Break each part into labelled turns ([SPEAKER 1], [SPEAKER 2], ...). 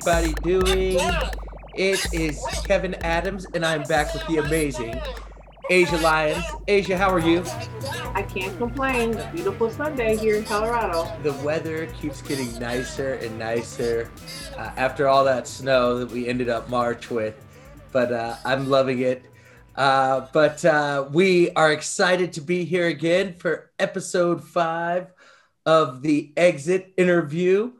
[SPEAKER 1] is everybody doing? It is Kevin Adams, and I'm back with the amazing Asia Lyons. Asia, how are you?
[SPEAKER 2] I can't complain. Beautiful Sunday here in Colorado.
[SPEAKER 1] The weather keeps getting nicer and nicer uh, after all that snow that we ended up March with, but uh, I'm loving it. Uh, but uh, we are excited to be here again for episode five of the exit interview.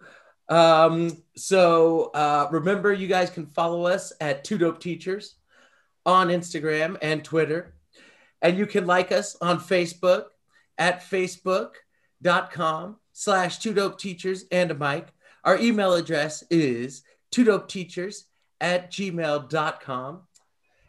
[SPEAKER 1] Um, so uh, remember, you guys can follow us at Two Dope Teachers on Instagram and Twitter. And you can like us on Facebook at facebook.com slash two dope teachers and a mic. Our email address is two dope teachers at gmail.com.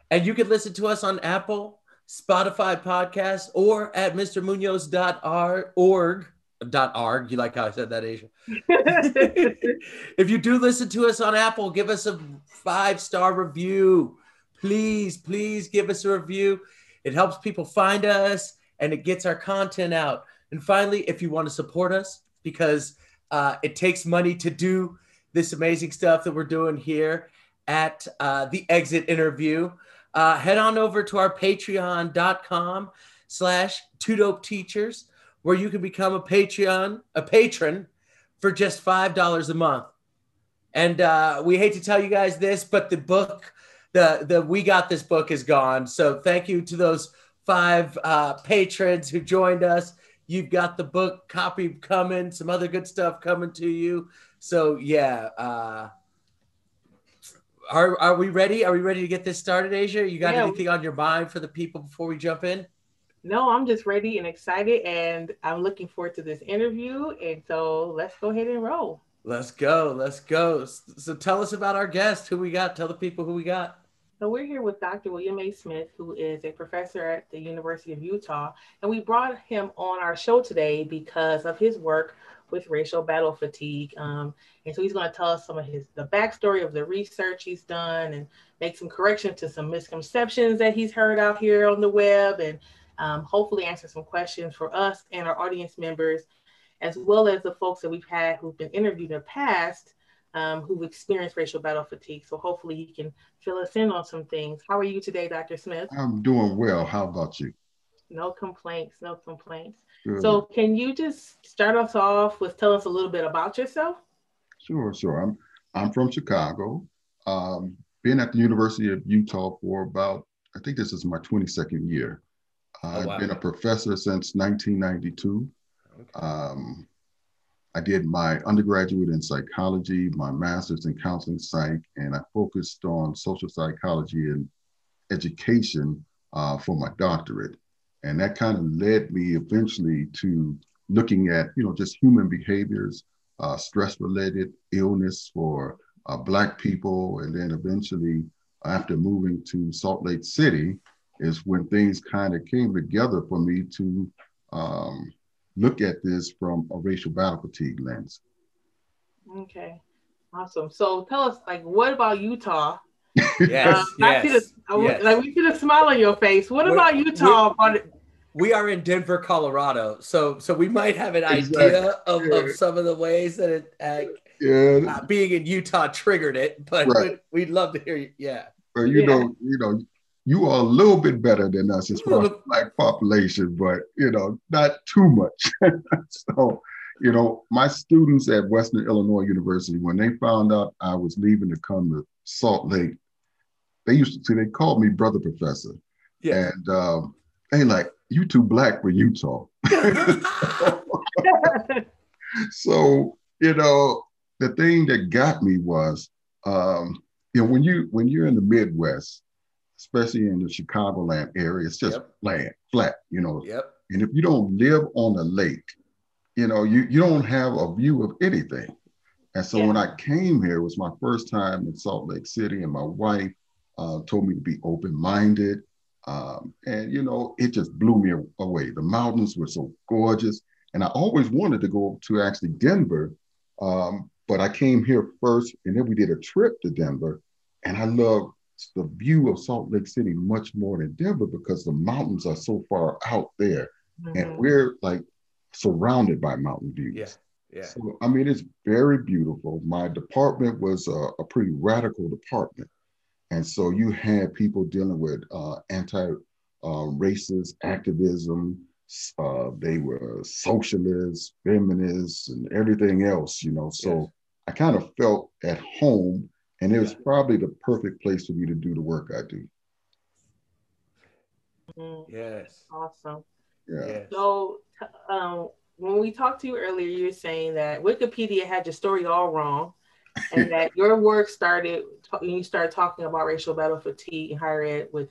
[SPEAKER 1] And you can listen to us on Apple, Spotify podcasts, or at mrmunoz.org. Dot org. You like how I said that, Asia? if you do listen to us on Apple, give us a five star review. Please, please give us a review. It helps people find us and it gets our content out. And finally, if you want to support us, because uh, it takes money to do this amazing stuff that we're doing here at uh, the exit interview, uh, head on over to our patreon.com slash two dope teachers where you can become a Patreon, a patron for just $5 a month. And uh, we hate to tell you guys this, but the book, the, the We Got This book is gone. So thank you to those five uh, patrons who joined us. You've got the book copy coming, some other good stuff coming to you. So yeah, uh, are are we ready? Are we ready to get this started, Asia? You got yeah. anything on your mind for the people before we jump in?
[SPEAKER 2] No, I'm just ready and excited, and I'm looking forward to this interview. And so let's go ahead and roll.
[SPEAKER 1] Let's go. Let's go. So tell us about our guest. Who we got? Tell the people who we got.
[SPEAKER 2] So we're here with Dr. William A. Smith, who is a professor at the University of Utah, and we brought him on our show today because of his work with racial battle fatigue. Um, and so he's going to tell us some of his the backstory of the research he's done and make some correction to some misconceptions that he's heard out here on the web and um, hopefully answer some questions for us and our audience members, as well as the folks that we've had who've been interviewed in the past um, who've experienced racial battle fatigue. So hopefully he can fill us in on some things. How are you today, Dr. Smith?
[SPEAKER 3] I'm doing well. How about you?
[SPEAKER 2] No complaints, no complaints. So can you just start us off with tell us a little bit about yourself?
[SPEAKER 3] Sure, sure. I'm I'm from Chicago. Um, been at the University of Utah for about I think this is my 22nd year. Oh, I've wow. been a professor since 1992. Okay. Um, I did my undergraduate in psychology, my master's in counseling psych, and I focused on social psychology and education uh, for my doctorate. And that kind of led me eventually to looking at, you know, just human behaviors, uh, stress-related illness for uh, Black people, and then eventually, after moving to Salt Lake City, is when things kind of came together for me to um, look at this from a racial battle fatigue lens.
[SPEAKER 2] Okay, awesome. So tell us, like, what about Utah?
[SPEAKER 1] yes, uh, yes, I see the,
[SPEAKER 2] yes. like we see the smile on your face. What we're, about Utah?
[SPEAKER 1] we are in Denver, Colorado, so so we might have an exactly. idea of, yeah. of some of the ways that it, uh, yeah. Uh, being in Utah triggered it, but right. we'd, we'd, love to hear you. Yeah.
[SPEAKER 3] Well, you yeah. know, you know, you are a little bit better than us as far as black population, but you know, not too much. so, you know, my students at Western Illinois University, when they found out I was leaving to come to Salt Lake, they used to see they called me brother professor. Yeah. And um, they like, you too black for Utah. so, you know, the thing that got me was um, you know, when you when you're in the Midwest, especially in the Chicagoland area, it's just yep. flat, flat, you know.
[SPEAKER 1] Yep.
[SPEAKER 3] And if you don't live on a lake, you know, you, you don't have a view of anything. And so yeah. when I came here, it was my first time in Salt Lake City, and my wife uh, told me to be open minded. Um, and, you know, it just blew me away. The mountains were so gorgeous. And I always wanted to go to actually Denver, um, but I came here first, and then we did a trip to Denver. And I love the view of Salt Lake City much more than Denver because the mountains are so far out there, mm-hmm. and we're like surrounded by mountain views.
[SPEAKER 1] Yeah.
[SPEAKER 3] Yeah. So, I mean, it's very beautiful. My department was a, a pretty radical department. And so you had people dealing with uh, anti uh, racist activism. Uh, they were socialists, feminists, and everything else, you know. So yes. I kind of felt at home, and it was probably the perfect place for me to do the work I do.
[SPEAKER 2] Mm-hmm. Yes. Awesome.
[SPEAKER 3] Yeah. Yes.
[SPEAKER 2] So, um, when we talked to you earlier, you were saying that Wikipedia had your story all wrong, and that your work started when you started talking about racial battle fatigue in higher ed with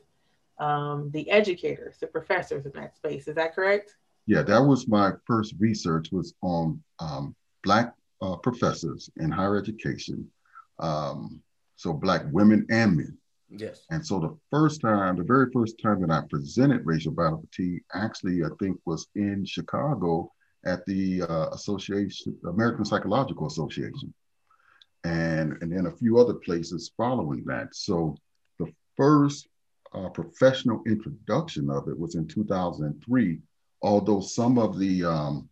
[SPEAKER 2] um, the educators, the professors in that space. Is that correct?
[SPEAKER 3] Yeah, that was my first research was on um, Black uh, professors in higher education. Um, so Black women and men.
[SPEAKER 1] Yes.
[SPEAKER 3] And so the first time, the very first time that I presented racial battle fatigue, actually, I think was in Chicago at the uh, Association, American Psychological Association, and and then a few other places following that. So the first uh, professional introduction of it was in 2003. Although some of the um,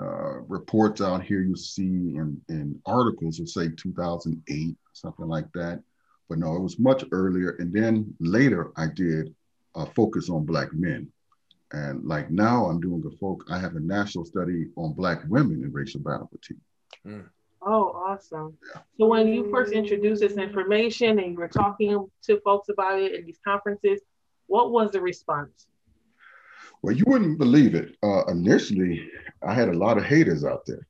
[SPEAKER 3] uh, reports out here you see in, in articles will say 2008, something like that. But no, it was much earlier. And then later I did a focus on Black men. And like now I'm doing a folk, I have a national study on Black women in racial battle fatigue.
[SPEAKER 2] Mm. Oh, awesome. Yeah. So when you first introduced this information and you were talking to folks about it in these conferences, what was the response?
[SPEAKER 3] Well, you wouldn't believe it. Uh, initially, I had a lot of haters out there,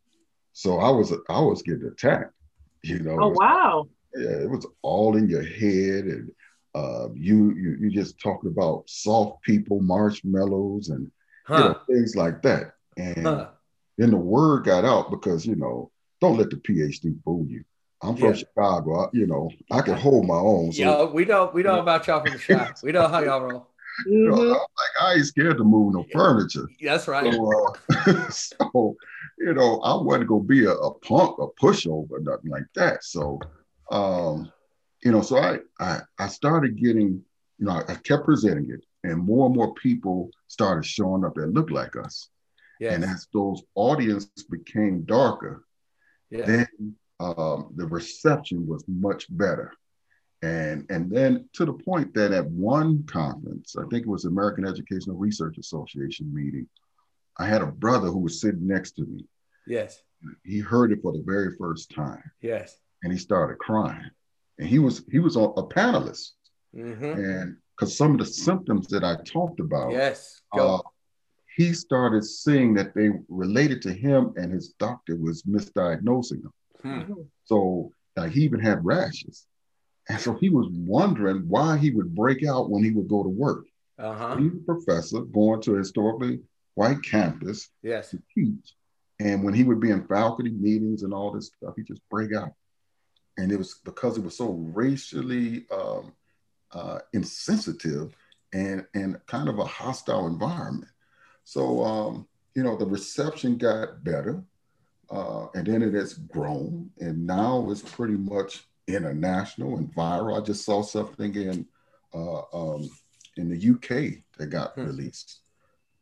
[SPEAKER 3] so I was I was getting attacked. You know.
[SPEAKER 2] Oh wow.
[SPEAKER 3] Yeah, it was all in your head, and uh, you you you just talking about soft people, marshmallows, and huh. you know, things like that. And huh. then the word got out because you know, don't let the PhD fool you. I'm from yeah. Chicago. I, you know, I can hold my own.
[SPEAKER 1] So, yeah, we know we know about y'all from the shop. We know how y'all roll.
[SPEAKER 3] You know, mm-hmm. like I ain't scared to move no furniture.
[SPEAKER 1] That's right.
[SPEAKER 3] So, uh, so you know, I wasn't gonna be a, a, punk, a pushover, nothing like that. So, um, you know, so I, I I started getting, you know, I, I kept presenting it, and more and more people started showing up that looked like us. Yes. And as those audiences became darker, yes. then um, the reception was much better. And, and then to the point that at one conference, I think it was American Educational Research Association meeting, I had a brother who was sitting next to me.
[SPEAKER 1] Yes.
[SPEAKER 3] He heard it for the very first time.
[SPEAKER 1] Yes.
[SPEAKER 3] And he started crying. And he was he was a, a panelist. Mm-hmm. And because some of the symptoms that I talked about,
[SPEAKER 1] yes,
[SPEAKER 3] uh, he started seeing that they related to him and his doctor was misdiagnosing him. Hmm. So uh, he even had rashes. And so he was wondering why he would break out when he would go to work. Uh-huh. He's a professor going to a historically white campus
[SPEAKER 1] yes.
[SPEAKER 3] to teach. And when he would be in faculty meetings and all this stuff, he just break out. And it was because it was so racially um, uh, insensitive and, and kind of a hostile environment. So, um, you know, the reception got better. Uh, and then it has grown. And now it's pretty much international and viral. I just saw something in uh, um, in the UK that got hmm. released,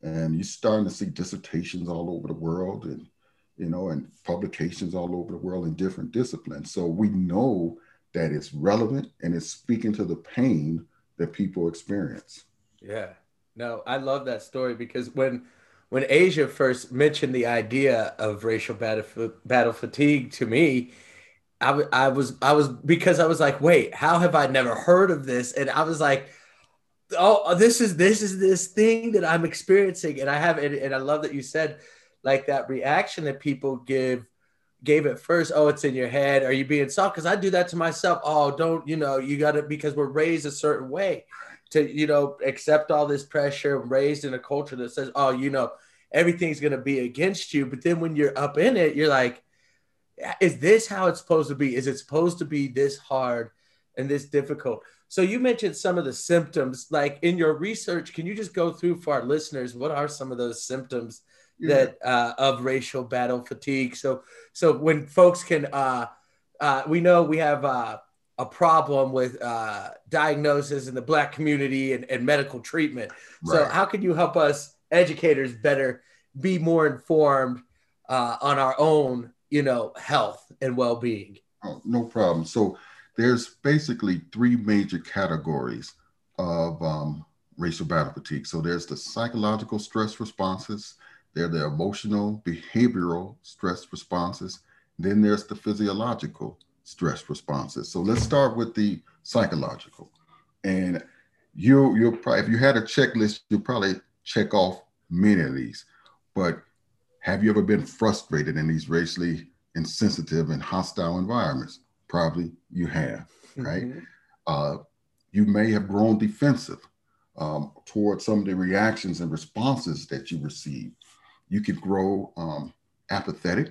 [SPEAKER 3] and you're starting to see dissertations all over the world, and you know, and publications all over the world in different disciplines. So we know that it's relevant and it's speaking to the pain that people experience.
[SPEAKER 1] Yeah, no, I love that story because when when Asia first mentioned the idea of racial battle, battle fatigue to me, I, I was I was because I was like, wait, how have I never heard of this? And I was like, oh, uh, this is this is this thing that I'm experiencing, and I have and, and I love that you said like that reaction that people give gave it first. Oh, it's in your head. Are you being soft? Because I do that to myself. Oh, don't you know? You got to because we're raised a certain way to you know accept all this pressure. Raised in a culture that says, oh, you know, everything's gonna be against you. But then when you're up in it, you're like is this how it's supposed to be? Is it supposed to be this hard and this difficult? So you mentioned some of the symptoms, like in your research. Can you just go through for our listeners what are some of those symptoms that uh, of racial battle fatigue? So so when folks can, uh, uh, we know we have uh, a problem with uh, diagnosis in the Black community and, and medical treatment. Right. So how can you help us educators better be more informed? uh, on our own, you know, health and well being.
[SPEAKER 3] Oh, no problem. So there's basically three major categories of um, racial battle fatigue. So there's the psychological stress responses, there are the emotional, behavioral stress responses, then there's the physiological stress responses. So let's start with the psychological. And you you'll probably if you had a checklist, you'll probably check off many of these. But have you ever been frustrated in these racially insensitive and hostile environments? Probably you have, right? Mm-hmm. Uh, you may have grown defensive um, towards some of the reactions and responses that you receive. You could grow um, apathetic,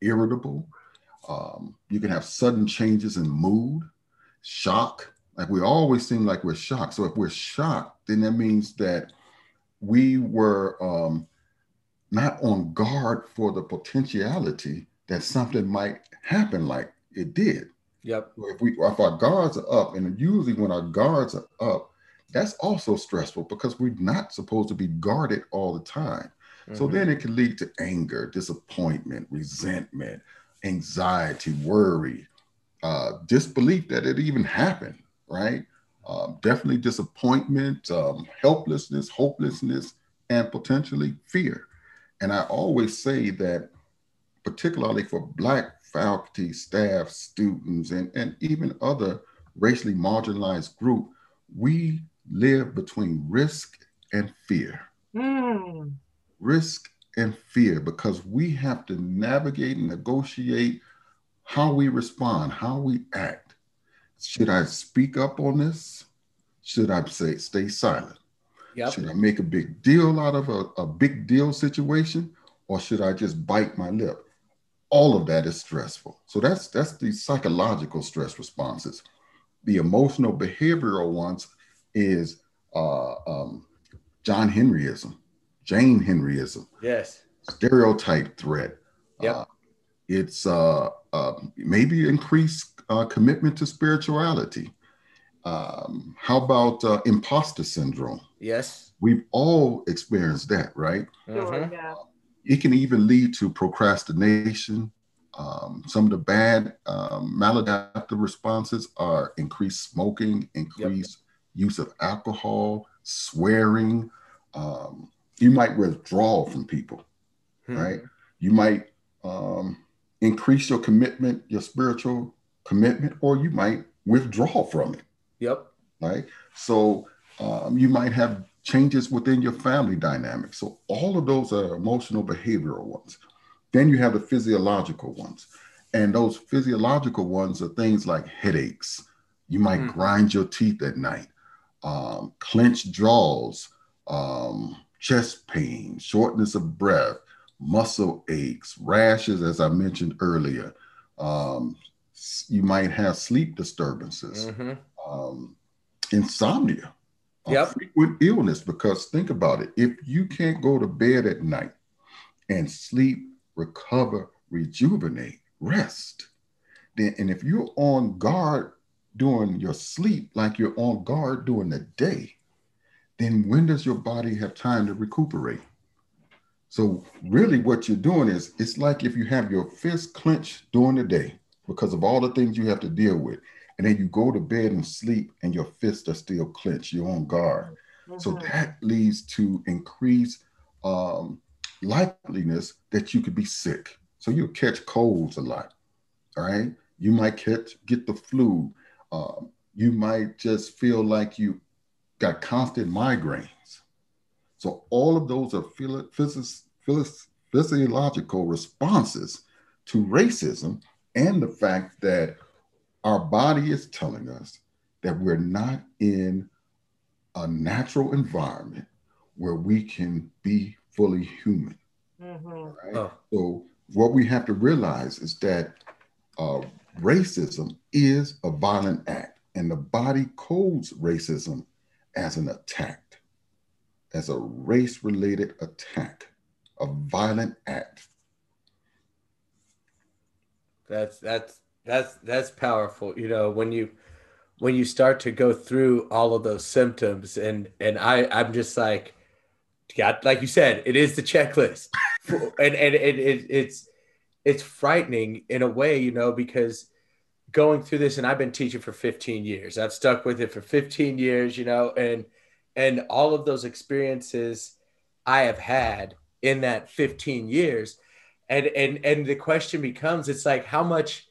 [SPEAKER 3] irritable. Um, you can have sudden changes in mood, shock. Like we always seem like we're shocked. So if we're shocked, then that means that we were um, not on guard for the potentiality that something might happen like it did.
[SPEAKER 1] Yep.
[SPEAKER 3] If we if our guards are up, and usually when our guards are up, that's also stressful because we're not supposed to be guarded all the time. Mm-hmm. So then it can lead to anger, disappointment, resentment, anxiety, worry, uh, disbelief that it even happened, right? Um, definitely disappointment, um, helplessness, hopelessness, and potentially fear. And I always say that, particularly for Black faculty, staff, students, and, and even other racially marginalized group, we live between risk and fear. Mm. Risk and fear, because we have to navigate and negotiate how we respond, how we act. Should I speak up on this? Should I say stay silent? Yep. Should I make a big deal out of a, a big deal situation, or should I just bite my lip? All of that is stressful. So that's that's the psychological stress responses. The emotional behavioral ones is uh, um, John Henryism, Jane Henryism.
[SPEAKER 1] Yes.
[SPEAKER 3] Stereotype threat.
[SPEAKER 1] Yeah. Uh,
[SPEAKER 3] it's uh, uh, maybe increased uh, commitment to spirituality. Um, how about uh, imposter syndrome?
[SPEAKER 1] Yes.
[SPEAKER 3] We've all experienced that, right?
[SPEAKER 2] Sure, mm-hmm. yeah.
[SPEAKER 3] It can even lead to procrastination. Um, some of the bad um, maladaptive responses are increased smoking, increased use of alcohol, swearing. Um, you might withdraw from people, hmm. right? You might um, increase your commitment, your spiritual commitment, or you might withdraw from it.
[SPEAKER 1] Yep.
[SPEAKER 3] Right. So um, you might have changes within your family dynamics. So all of those are emotional behavioral ones. Then you have the physiological ones. And those physiological ones are things like headaches. You might mm. grind your teeth at night um, clenched jaws, um, chest pain, shortness of breath, muscle aches, rashes, as I mentioned earlier. Um, you might have sleep disturbances, mm-hmm. Um, insomnia,
[SPEAKER 1] yep.
[SPEAKER 3] frequent illness. Because think about it if you can't go to bed at night and sleep, recover, rejuvenate, rest, then, and if you're on guard during your sleep like you're on guard during the day, then when does your body have time to recuperate? So really what you're doing is it's like if you have your fist clenched during the day because of all the things you have to deal with, and then you go to bed and sleep and your fists are still clenched, you're on guard. Mm-hmm. So that leads to increased um, likeliness that you could be sick. So you'll catch colds a lot. All right. You might catch get the flu. Um, you might just feel like you got constant migraines. So all of those are phys- phys- physiological responses to racism and the fact that our body is telling us that we're not in a natural environment where we can be fully human. Mm-hmm. Right? Oh. So what we have to realize is that uh, racism is a violent act, and the body codes racism as an attack, as a race related attack, a violent act.
[SPEAKER 1] That's that's that's that's powerful. You know, when you when you start to go through all of those symptoms and and I I'm just like got like you said, it is the checklist. and and it, it, it's it's frightening in a way, you know, because going through this, and I've been teaching for 15 years. I've stuck with it for 15 years, you know, and and all of those experiences I have had in that 15 years. And and and the question becomes, it's like how much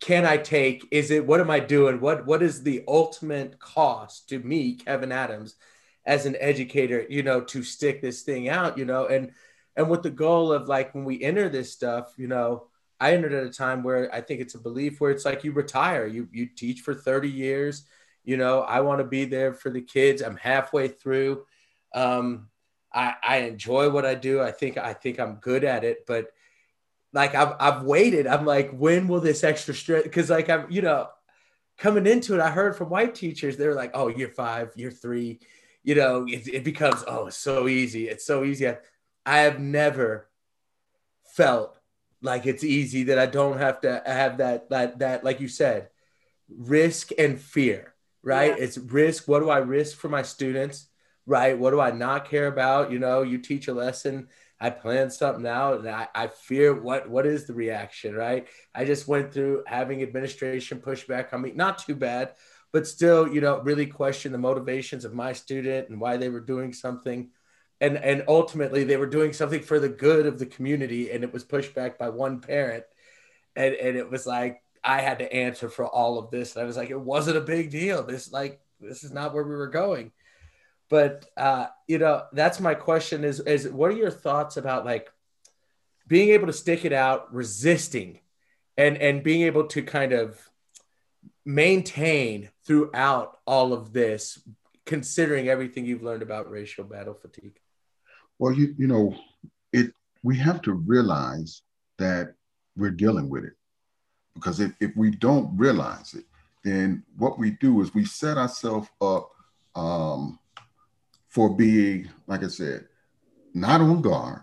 [SPEAKER 1] can I take? Is it what am I doing? What what is the ultimate cost to me, Kevin Adams, as an educator, you know, to stick this thing out, you know, and and with the goal of like when we enter this stuff, you know, I entered at a time where I think it's a belief where it's like you retire, you you teach for 30 years, you know, I want to be there for the kids. I'm halfway through. Um, I, I enjoy what I do. I think I think I'm good at it, but like I've I've waited. I'm like, when will this extra stress? Because like I'm, you know, coming into it, I heard from white teachers, they were like, oh, year five, year three, you know, it, it becomes oh, it's so easy. It's so easy. I, I have never felt like it's easy that I don't have to have that that that like you said, risk and fear, right? Yeah. It's risk. What do I risk for my students? Right? What do I not care about? You know, you teach a lesson, I plan something out, and I, I fear what what is the reaction, right? I just went through having administration pushback on me, not too bad, but still, you know, really question the motivations of my student and why they were doing something. And and ultimately they were doing something for the good of the community and it was pushed back by one parent. And and it was like i had to answer for all of this. And i was like it wasn't a big deal. This like this is not where we were going but uh you know that's my question is is what are your thoughts about like being able to stick it out resisting and and being able to kind of maintain throughout all of this considering everything you've learned about racial battle fatigue
[SPEAKER 3] well, you you know, it we have to realize that we're dealing with it. Because if, if we don't realize it, then what we do is we set ourselves up um, for being, like I said, not on guard,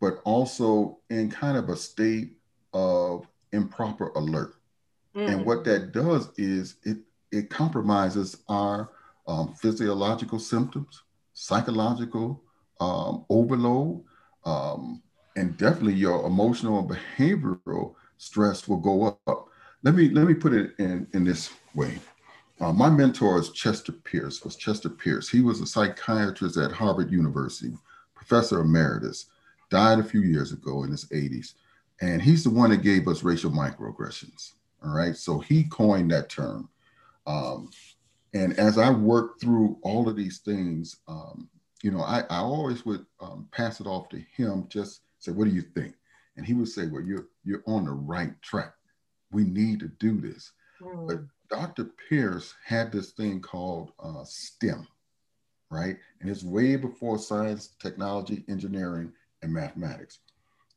[SPEAKER 3] but also in kind of a state of improper alert. Mm. And what that does is it it compromises our um, physiological symptoms, psychological um, overload, um, and definitely your emotional and behavioral stress will go up. Let me let me put it in in this way. Uh, my mentor is Chester Pierce. Was Chester Pierce? He was a psychiatrist at Harvard University, professor emeritus. Died a few years ago in his 80s, and he's the one that gave us racial microaggressions. All right, so he coined that term. Um, and as I worked through all of these things, um, you know, I, I always would um, pass it off to him, just say, what do you think? And he would say, well, you're, you're on the right track. We need to do this. Mm. But Dr. Pierce had this thing called uh, STEM, right? And it's way before science, technology, engineering, and mathematics.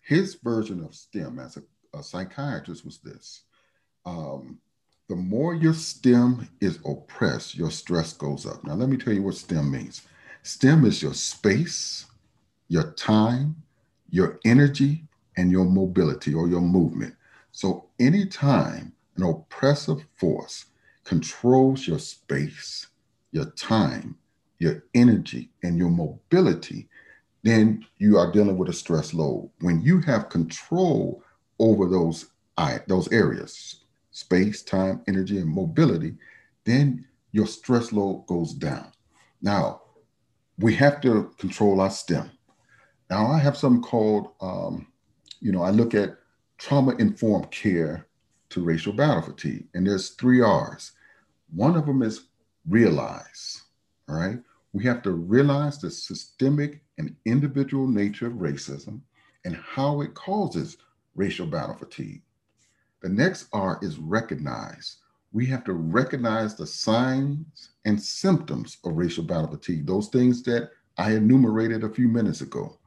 [SPEAKER 3] His version of STEM as a, a psychiatrist was this. Um, the more your STEM is oppressed, your stress goes up. Now, let me tell you what STEM means. STEM is your space, your time, your energy, and your mobility or your movement. So, anytime an oppressive force controls your space, your time, your energy, and your mobility, then you are dealing with a stress load. When you have control over those, those areas, space, time, energy, and mobility, then your stress load goes down. Now, we have to control our STEM. Now, I have something called, um, you know, I look at trauma informed care to racial battle fatigue, and there's three R's. One of them is realize, all right? We have to realize the systemic and individual nature of racism and how it causes racial battle fatigue. The next R is recognize we have to recognize the signs and symptoms of racial battle fatigue, those things that I enumerated a few minutes ago.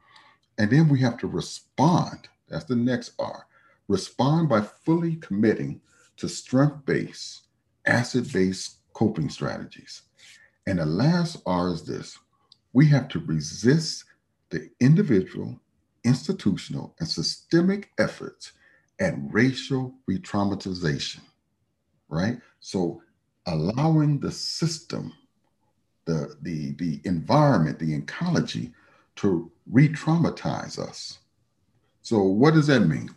[SPEAKER 3] And then we have to respond. That's the next R. Respond by fully committing to strength based, asset based coping strategies. And the last R is this we have to resist the individual, institutional, and systemic efforts at racial re traumatization right? So allowing the system, the, the, the environment, the ecology to re traumatize us, So what does that mean?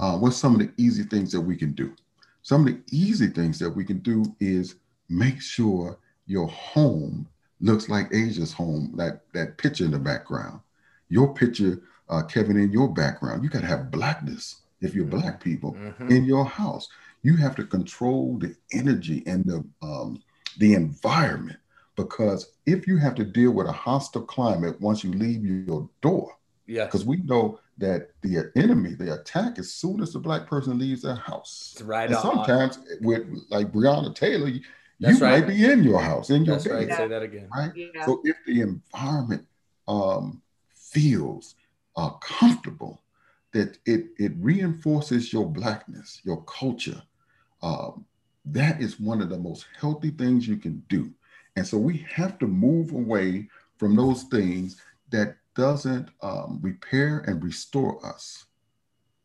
[SPEAKER 3] Uh, what's some of the easy things that we can do? Some of the easy things that we can do is make sure your home looks like Asia's home, that, that picture in the background. Your picture, uh, Kevin, in your background, you got to have blackness if you're mm-hmm. black people mm-hmm. in your house. You have to control the energy and the um, the environment because if you have to deal with a hostile climate once you leave your door,
[SPEAKER 1] yeah,
[SPEAKER 3] because we know that the enemy, the attack, as soon as the black person leaves their house.
[SPEAKER 1] It's right.
[SPEAKER 3] And sometimes with like Breonna Taylor, you, you right. might be in your house, in your
[SPEAKER 1] That's bed. Right. Say that again.
[SPEAKER 3] Right. Yeah. So if the environment um, feels uh, comfortable, that it it reinforces your blackness, your culture. Um, that is one of the most healthy things you can do. And so we have to move away from those things that doesn't um, repair and restore us,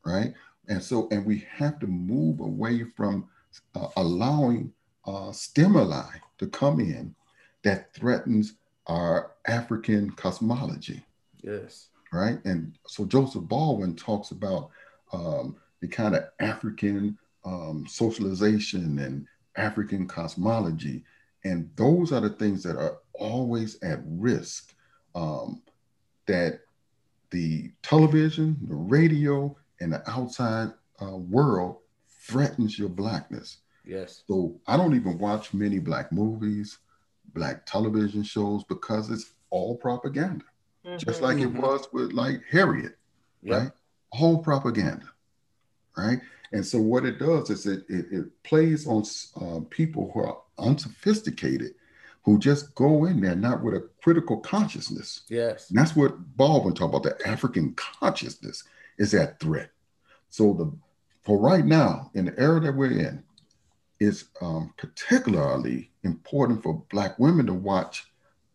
[SPEAKER 3] right? And so, and we have to move away from uh, allowing uh, stimuli to come in that threatens our African cosmology.
[SPEAKER 1] Yes.
[SPEAKER 3] Right. And so Joseph Baldwin talks about um, the kind of African um, socialization and African cosmology. And those are the things that are always at risk um, that the television, the radio, and the outside uh, world threatens your blackness.
[SPEAKER 1] Yes.
[SPEAKER 3] So I don't even watch many black movies, black television shows because it's all propaganda, mm-hmm. just like mm-hmm. it was with like Harriet, yep. right? All propaganda, right? And so what it does is it it, it plays on uh, people who are unsophisticated, who just go in there not with a critical consciousness.
[SPEAKER 1] Yes.
[SPEAKER 3] And that's what Baldwin talked about. The African consciousness is that threat. So the for right now, in the era that we're in, it's um, particularly important for Black women to watch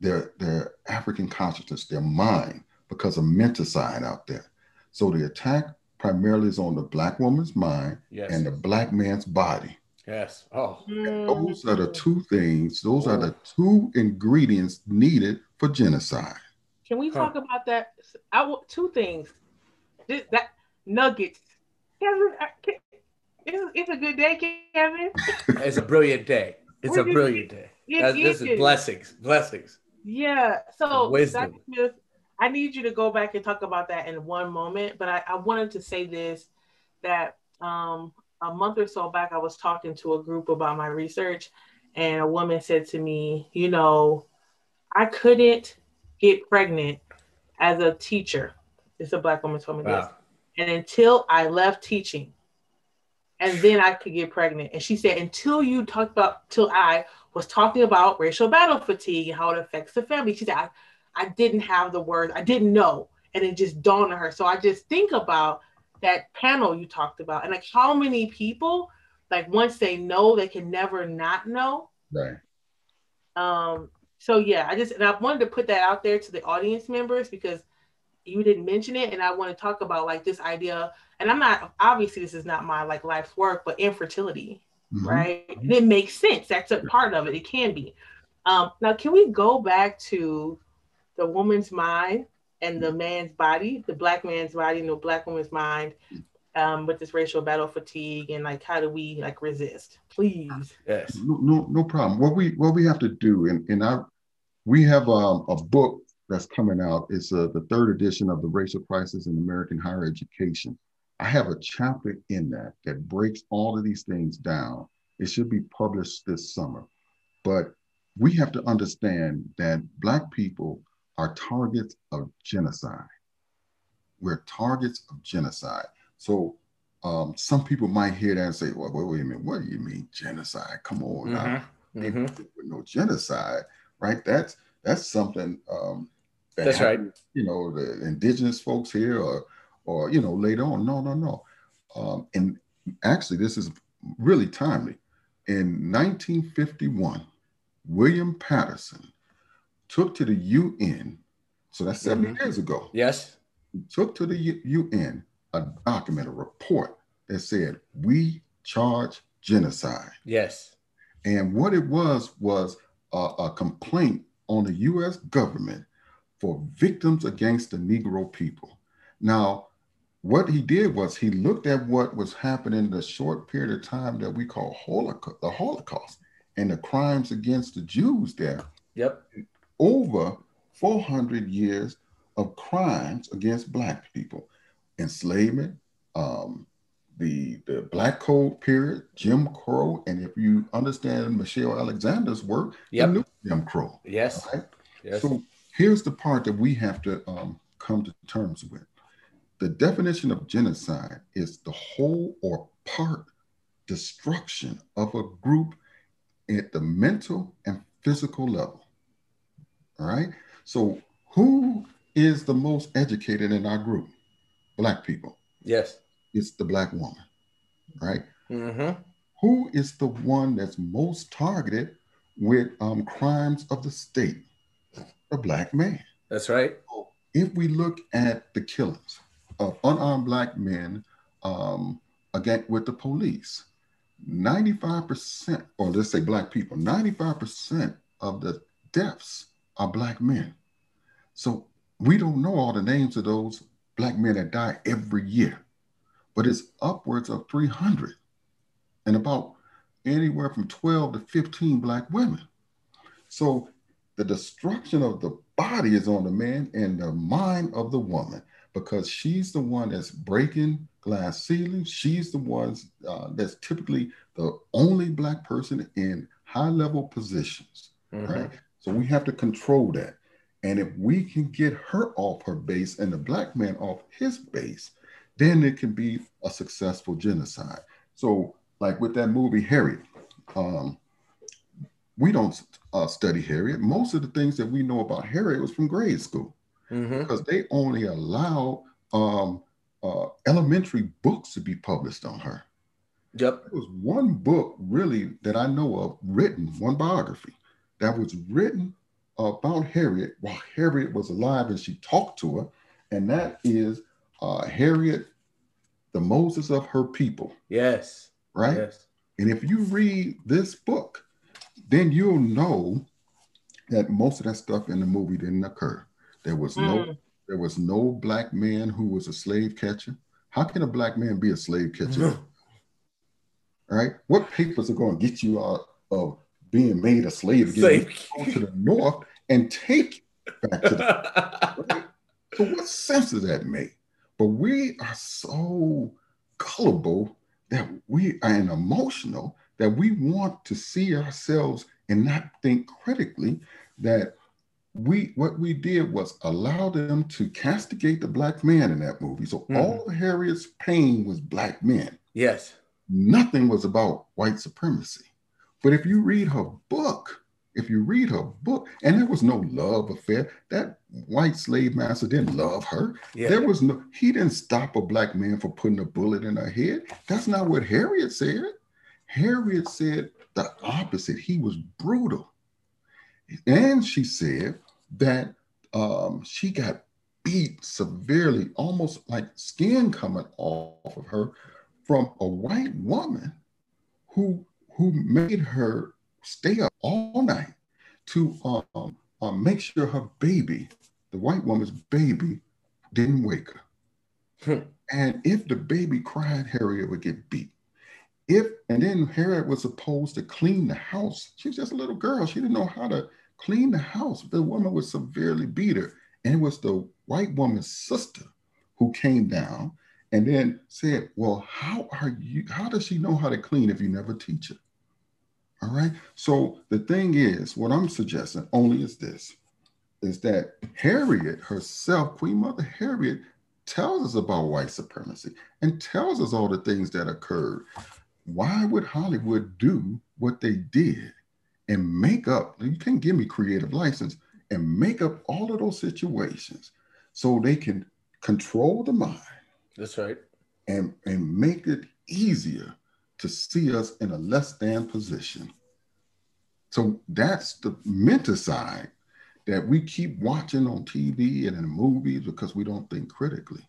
[SPEAKER 3] their their African consciousness, their mind, because of menticide out there. So the attack primarily is on the Black woman's mind
[SPEAKER 1] yes.
[SPEAKER 3] and the Black man's body.
[SPEAKER 1] Yes. Oh.
[SPEAKER 3] those are the two things, those oh. are the two ingredients needed for genocide.
[SPEAKER 2] Can we talk huh. about that? I want two things. This, that nuggets. Kevin, it's, it's a good day, Kevin.
[SPEAKER 1] it's a brilliant day. It's a brilliant day. It, this is blessings, blessings.
[SPEAKER 2] Yeah. So, Wisdom. Dr. Smith, I need you to go back and talk about that in one moment. But I, I wanted to say this that um, a month or so back, I was talking to a group about my research, and a woman said to me, You know, I couldn't get pregnant as a teacher. It's a black woman told me wow. this. And until I left teaching, and then I could get pregnant. And she said, until you talked about, till I was talking about racial battle fatigue and how it affects the family, she said, I, I didn't have the words, I didn't know. And it just dawned on her. So I just think about that panel you talked about and like how many people, like once they know, they can never not know.
[SPEAKER 3] Right.
[SPEAKER 2] Um, so yeah, I just and I wanted to put that out there to the audience members because you didn't mention it, and I want to talk about like this idea. And I'm not obviously this is not my like life's work, but infertility, mm-hmm. right? And it makes sense. That's a part of it. It can be. Um, now, can we go back to the woman's mind and the man's body, the black man's body and the black woman's mind, um, with this racial battle fatigue and like how do we like resist? Please.
[SPEAKER 1] Yes.
[SPEAKER 3] No, no, no problem. What we what we have to do, and and I, we have um, a book that's coming out. It's uh, the third edition of the Racial Crisis in American Higher Education. I have a chapter in that that breaks all of these things down. It should be published this summer. But we have to understand that Black people are targets of genocide. We're targets of genocide. So um, some people might hear that and say, well, wait, wait a minute, what do you mean genocide? Come on mm-hmm. now. Mm-hmm. no genocide, right? That's that's something um,
[SPEAKER 1] that That's right.
[SPEAKER 3] You know, the indigenous folks here, or or you know, later on. No, no, no. Um, and actually, this is really timely. In 1951, William Patterson took to the UN. So that's 70 mm-hmm. years ago.
[SPEAKER 1] Yes.
[SPEAKER 3] He took to the UN a document, a report that said we charge genocide.
[SPEAKER 1] Yes.
[SPEAKER 3] And what it was was a, a complaint on the U.S. government for victims against the Negro people. Now, what he did was he looked at what was happening in the short period of time that we call Holocaust, the Holocaust and the crimes against the Jews there.
[SPEAKER 1] Yep.
[SPEAKER 3] Over 400 years of crimes against Black people, enslavement, um, the, the Black Code period, Jim Crow, and if you understand Michelle Alexander's work,
[SPEAKER 1] yep.
[SPEAKER 3] the new Jim Crow.
[SPEAKER 1] Yes. Right? yes.
[SPEAKER 3] So here's the part that we have to um, come to terms with. The definition of genocide is the whole or part destruction of a group at the mental and physical level. All right. So, who is the most educated in our group? Black people.
[SPEAKER 1] Yes.
[SPEAKER 3] It's the black woman. Right.
[SPEAKER 1] Mm-hmm.
[SPEAKER 3] Who is the one that's most targeted with um, crimes of the state? A black man.
[SPEAKER 1] That's right.
[SPEAKER 3] So if we look at the killings of unarmed black men um, again with the police, 95%, or let's say black people, 95% of the deaths are black men. So we don't know all the names of those black men that die every year, but it's upwards of 300 and about anywhere from 12 to 15 black women. So the destruction of the body is on the man and the mind of the woman because she's the one that's breaking glass ceilings. She's the one uh, that's typically the only black person in high level positions, mm-hmm. right? So we have to control that. And if we can get her off her base and the black man off his base, then it can be a successful genocide. So, like with that movie Harriet, um, we don't uh, study Harriet. Most of the things that we know about Harriet was from grade school mm-hmm. because they only allow um, uh, elementary books to be published on her.
[SPEAKER 1] Yep.
[SPEAKER 3] There was one book really that I know of written, one biography that was written about Harriet while Harriet was alive and she talked to her. And that is uh, Harriet, the Moses of her people.
[SPEAKER 1] Yes.
[SPEAKER 3] Right?
[SPEAKER 1] Yes.
[SPEAKER 3] And if you read this book, then you'll know that most of that stuff in the movie didn't occur. There was mm. no there was no black man who was a slave catcher. How can a black man be a slave catcher? Mm. Right? What papers are going to get you out of being made a slave again? Go to the north and take back to the right? So what sense does that make? But we are so gullible that we are emotional that we want to see ourselves and not think critically that we what we did was allow them to castigate the black man in that movie. So mm-hmm. all of Harriet's pain was black men.
[SPEAKER 1] Yes.
[SPEAKER 3] Nothing was about white supremacy. But if you read her book, if you read her book, and there was no love affair, that white slave master didn't love her. Yeah. There was no, he didn't stop a black man for putting a bullet in her head. That's not what Harriet said. Harriet said the opposite. He was brutal. And she said that um, she got beat severely, almost like skin coming off of her from a white woman who who made her stay up all night to um, um, make sure her baby, the white woman's baby, didn't wake her. Hmm. And if the baby cried, Harriet would get beat. If and then Harriet was supposed to clean the house. She was just a little girl. She didn't know how to clean the house. The woman was severely beat her. And it was the white woman's sister who came down and then said, Well, how are you? How does she know how to clean if you never teach her? All right. So the thing is, what I'm suggesting only is this is that Harriet herself, Queen Mother Harriet, tells us about white supremacy and tells us all the things that occurred. Why would Hollywood do what they did and make up, you can't give me creative license and make up all of those situations so they can control the mind.
[SPEAKER 1] That's right.
[SPEAKER 3] And, and make it easier to see us in a less than position. So that's the mental menticide that we keep watching on TV and in movies because we don't think critically.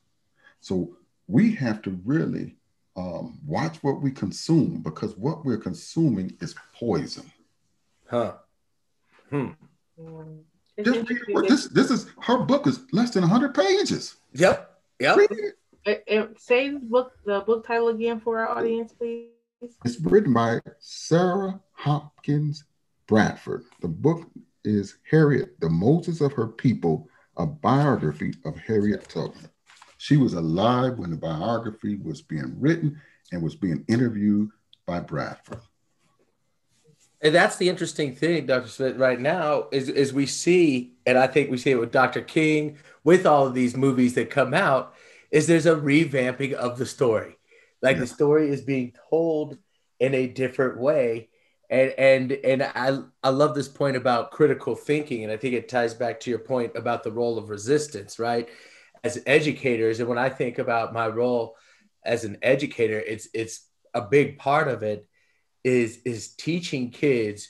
[SPEAKER 3] So we have to really um, watch what we consume because what we're consuming is poison.
[SPEAKER 1] Huh. Hmm.
[SPEAKER 3] Just read This, this is her book is less than 100 pages.
[SPEAKER 1] Yep. Yep.
[SPEAKER 2] say the book the book title again for our audience, please.
[SPEAKER 3] It's written by Sarah Hopkins Bradford. The book is Harriet, the Moses of Her People, a biography of Harriet Tubman. She was alive when the biography was being written and was being interviewed by Bradford.
[SPEAKER 1] And that's the interesting thing, Dr. Smith, right now is, is we see, and I think we see it with Dr. King, with all of these movies that come out, is there's a revamping of the story. Like yeah. the story is being told in a different way. And and and I I love this point about critical thinking. And I think it ties back to your point about the role of resistance, right? As educators, and when I think about my role as an educator, it's it's a big part of it is is teaching kids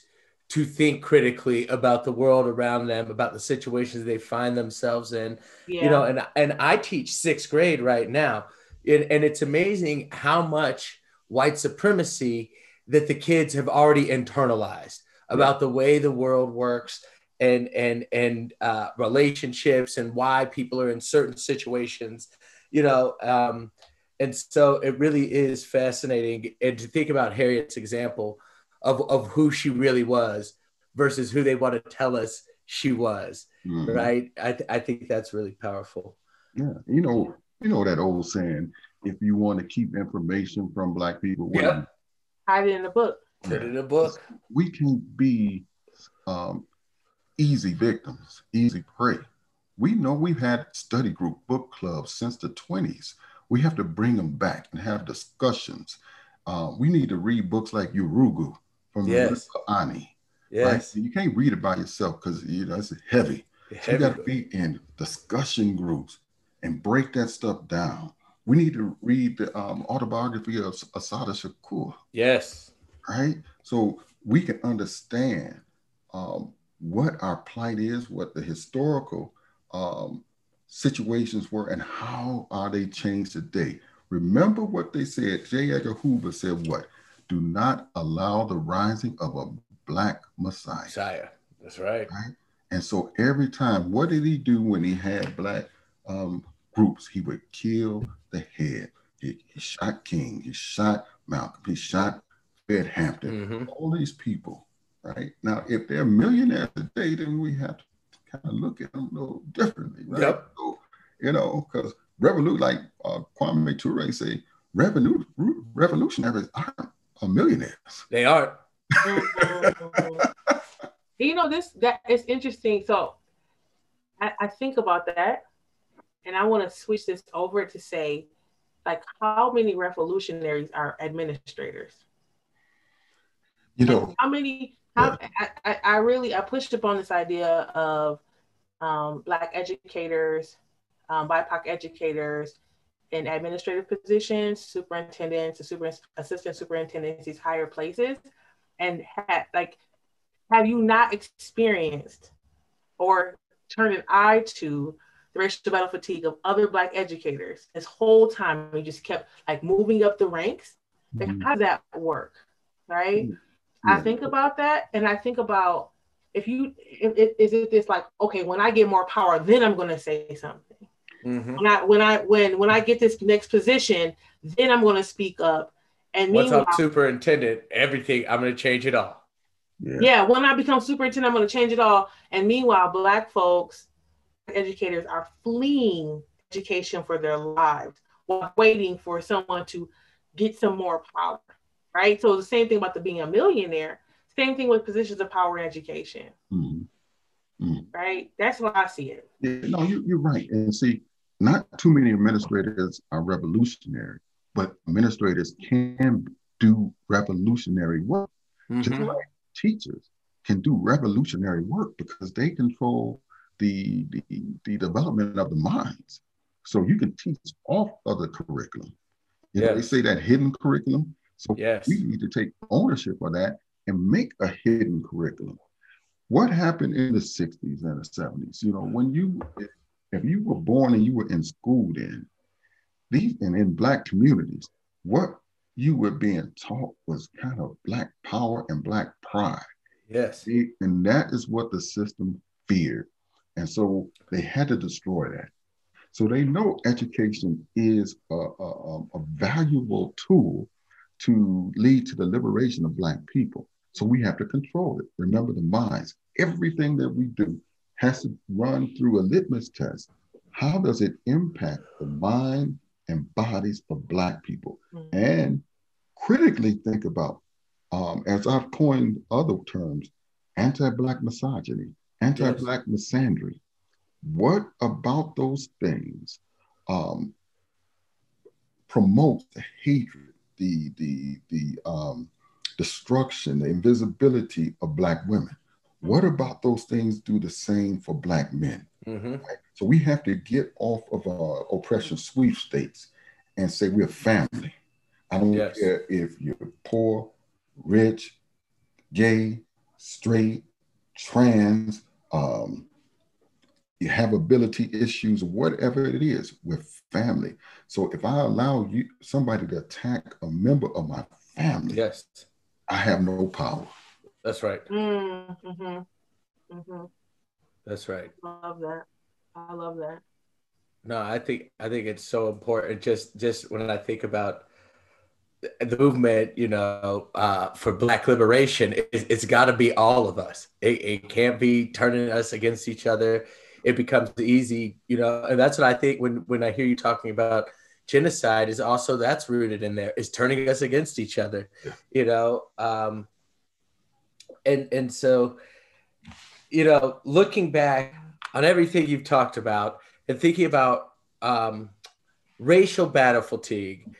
[SPEAKER 1] to think critically about the world around them, about the situations they find themselves in. Yeah. You know, and and I teach sixth grade right now, and, and it's amazing how much white supremacy that the kids have already internalized about the way the world works and and and uh, relationships and why people are in certain situations. You know, um, and so it really is fascinating. And to think about Harriet's example of, of who she really was versus who they want to tell us she was, mm-hmm. right? I, th- I think that's really powerful.
[SPEAKER 3] Yeah. You know, you know that old saying, if you want to keep information from black people,
[SPEAKER 2] yeah. hide it in the book.
[SPEAKER 1] Put it in a book.
[SPEAKER 3] We can't be um, easy victims, easy prey. We know we've had study group book clubs since the 20s we have to bring them back and have discussions. Uh, we need to read books like Yurugu from yes. Ani. Yes. Right? You can't read it by yourself because you know it's heavy. heavy. you got to be in discussion groups and break that stuff down. We need to read the um, autobiography of Assata Shakur.
[SPEAKER 1] Yes.
[SPEAKER 3] Right? So we can understand um, what our plight is, what the historical um, situations were and how are they changed today. Remember what they said. J. Edgar Hoover said, What? Do not allow the rising of a black Messiah.
[SPEAKER 1] Messiah. That's right.
[SPEAKER 3] Right. And so every time, what did he do when he had black um, groups? He would kill the head. He, he, shot King. He shot Malcolm. He shot Fred Hampton. Mm-hmm. All these people, right? Now, if they're millionaires today, then we have to kind of look at them a little differently, right? Yep. So, you know, because revolution, like uh, Kwame Ture say, revenue revolutionaries aren't a millionaires.
[SPEAKER 1] They are.
[SPEAKER 2] you know, this that is interesting. So I, I think about that, and I want to switch this over to say, like, how many revolutionaries are administrators?
[SPEAKER 3] You know,
[SPEAKER 2] how many how, I, I really I pushed upon this idea of um, Black educators, um, BIPOC educators in administrative positions, superintendents, super, assistant superintendents, these higher places, and had like, have you not experienced or turned an eye to the racial battle fatigue of other Black educators this whole time? We just kept like moving up the ranks. Like, mm-hmm. how does that work? Right? Mm-hmm I think about that and I think about if you if, is it this like okay when I get more power then I'm going to say something. Mm-hmm. When I when I when when I get this next position then I'm going to speak up. And
[SPEAKER 1] what's up, superintendent? Everything I'm going to change it all.
[SPEAKER 2] Yeah. yeah, when I become superintendent, I'm going to change it all. And meanwhile, black folks, educators are fleeing education for their lives while waiting for someone to get some more power right? So the same thing about the being a millionaire. Same thing with positions of power in education. Mm-hmm. Mm-hmm. Right? That's what I see it.
[SPEAKER 3] Yeah, no, you, you're right. And see, not too many administrators are revolutionary, but administrators can do revolutionary work. Mm-hmm. Just like teachers can do revolutionary work because they control the, the, the development of the minds. So you can teach off of the curriculum. You yes. know, they say that hidden curriculum. So yes. we need to take ownership of that and make a hidden curriculum. What happened in the 60s and the 70s? You know, when you if you were born and you were in school then, these and in black communities, what you were being taught was kind of black power and black pride.
[SPEAKER 1] Yes.
[SPEAKER 3] And that is what the system feared. And so they had to destroy that. So they know education is a, a, a valuable tool to lead to the liberation of Black people. So we have to control it. Remember the minds. Everything that we do has to run through a litmus test. How does it impact the mind and bodies of Black people? Mm-hmm. And critically think about, um, as I've coined other terms, anti Black misogyny, anti Black yes. misandry. What about those things um, promote the hatred, the, the, the um, destruction, the invisibility of Black women? What about those things do the same for Black men? Mm-hmm. Right? So we have to get off of our oppression sweepstakes and say we're family. I don't yes. care if you're poor, rich, gay, straight, trans, um, you have ability issues, whatever it is, we're family. So if I allow you somebody to attack a member of my family,
[SPEAKER 1] yes,
[SPEAKER 3] I have no power.
[SPEAKER 1] That's right.
[SPEAKER 2] Mm-hmm. Mm-hmm.
[SPEAKER 1] That's right.
[SPEAKER 2] I love that. I love that.
[SPEAKER 1] No, I think I think it's so important. Just just when I think about the movement, you know, uh, for Black liberation, it, it's got to be all of us. It, it can't be turning us against each other. It becomes easy, you know, and that's what I think when when I hear you talking about genocide is also that's rooted in there is turning us against each other, yeah. you know. Um, and and so you know looking back on everything you've talked about and thinking about um, racial battle fatigue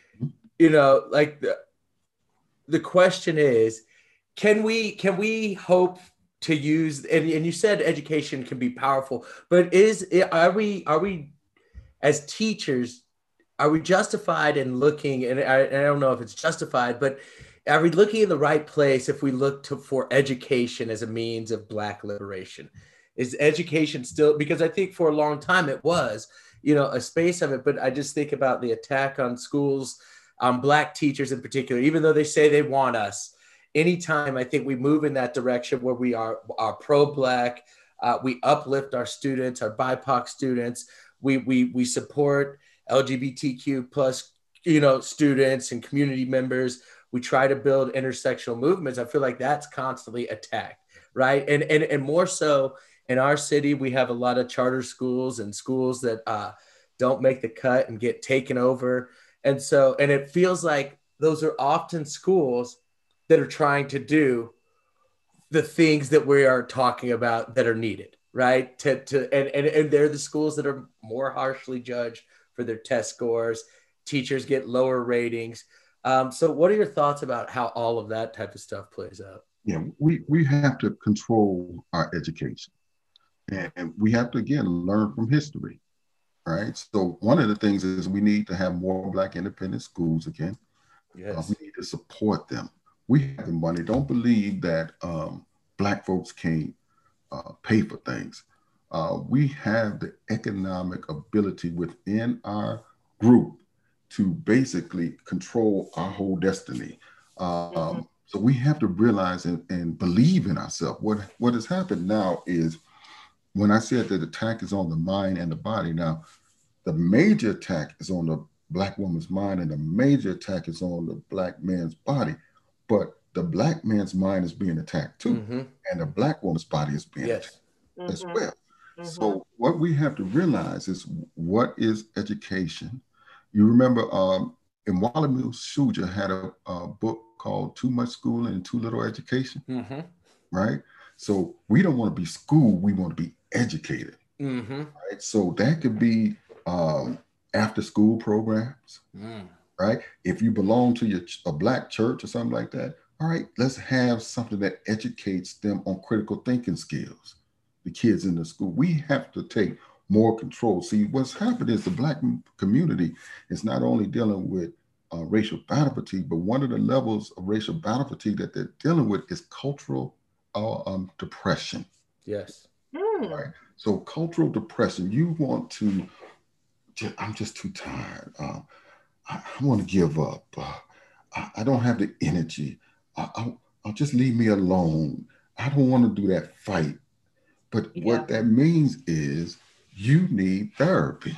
[SPEAKER 1] you know like the, the question is can we can we hope to use and, and you said education can be powerful but is are we are we as teachers are we justified in looking and I, I don't know if it's justified but are we looking in the right place if we look to for education as a means of black liberation? Is education still because i think for a long time it was you know a space of it but i just think about the attack on schools on black teachers in particular even though they say they want us anytime i think we move in that direction where we are are pro-black uh, we uplift our students our bipoc students we we we support lgbtq plus you know students and community members we try to build intersectional movements. I feel like that's constantly attacked right? And and, and more so in our city we have a lot of charter schools and schools that uh, don't make the cut and get taken over and so and it feels like those are often schools that are trying to do the things that we are talking about that are needed right to, to and, and and they're the schools that are more harshly judged for their test scores teachers get lower ratings um, so, what are your thoughts about how all of that type of stuff plays out?
[SPEAKER 3] Yeah, we, we have to control our education. And we have to, again, learn from history, right? So, one of the things is we need to have more Black independent schools again. Yes. Uh, we need to support them. We have the money. Don't believe that um, Black folks can't uh, pay for things. Uh, we have the economic ability within our group to basically control our whole destiny. Um, mm-hmm. So we have to realize and, and believe in ourselves. What what has happened now is when I said that the attack is on the mind and the body. Now, the major attack is on the black woman's mind, and the major attack is on the black man's body. But the black man's mind is being attacked too, mm-hmm. and the black woman's body is being yes. attacked mm-hmm. as well. Mm-hmm. So what we have to realize is what is education you remember um, Mwalimu Shujaa had a, a, book called Too Much Schooling and Too Little Education, mm-hmm. right? So we don't want to be schooled, we want to be educated, mm-hmm. right? So that could be um, after school programs, mm. right? If you belong to your, a black church or something like that, all right, let's have something that educates them on critical thinking skills. The kids in the school, we have to take more control. See, what's happened is the Black community is not only dealing with uh, racial battle fatigue, but one of the levels of racial battle fatigue that they're dealing with is cultural uh, um, depression.
[SPEAKER 1] Yes.
[SPEAKER 3] Mm. Right. So cultural depression. You want to. I'm just too tired. Uh, I, I want to give up. Uh, I, I, don't have the energy. I, I, I'll just leave me alone. I don't want to do that fight. But yeah. what that means is you need therapy.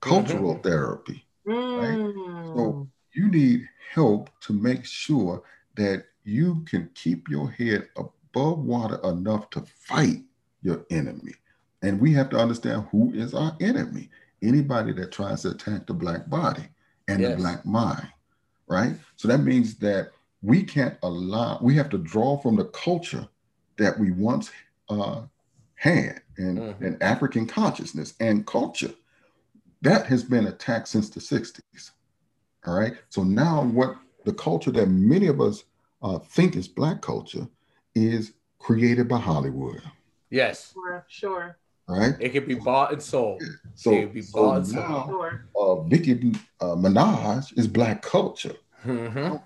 [SPEAKER 3] cultural mm-hmm. therapy. Mm. Right? So you need help to make sure that you can keep your head above water enough to fight your enemy. And we have to understand who is our enemy. Anybody that tries to attack the black body and yes. the black mind, right? So that means that we can't allow, we have to draw from the culture that we once uh, had and, mm-hmm. in African consciousness and culture. That has been attacked since the 60s. All right. So now, what the culture that many of us uh, think is Black culture is created by Hollywood.
[SPEAKER 1] Yes.
[SPEAKER 2] Sure. Sure.
[SPEAKER 3] Right.
[SPEAKER 1] It can be bought and sold.
[SPEAKER 3] So, it can be so bought and now, sold. Uh, Nicki uh, Minaj is Black culture. Mm-hmm.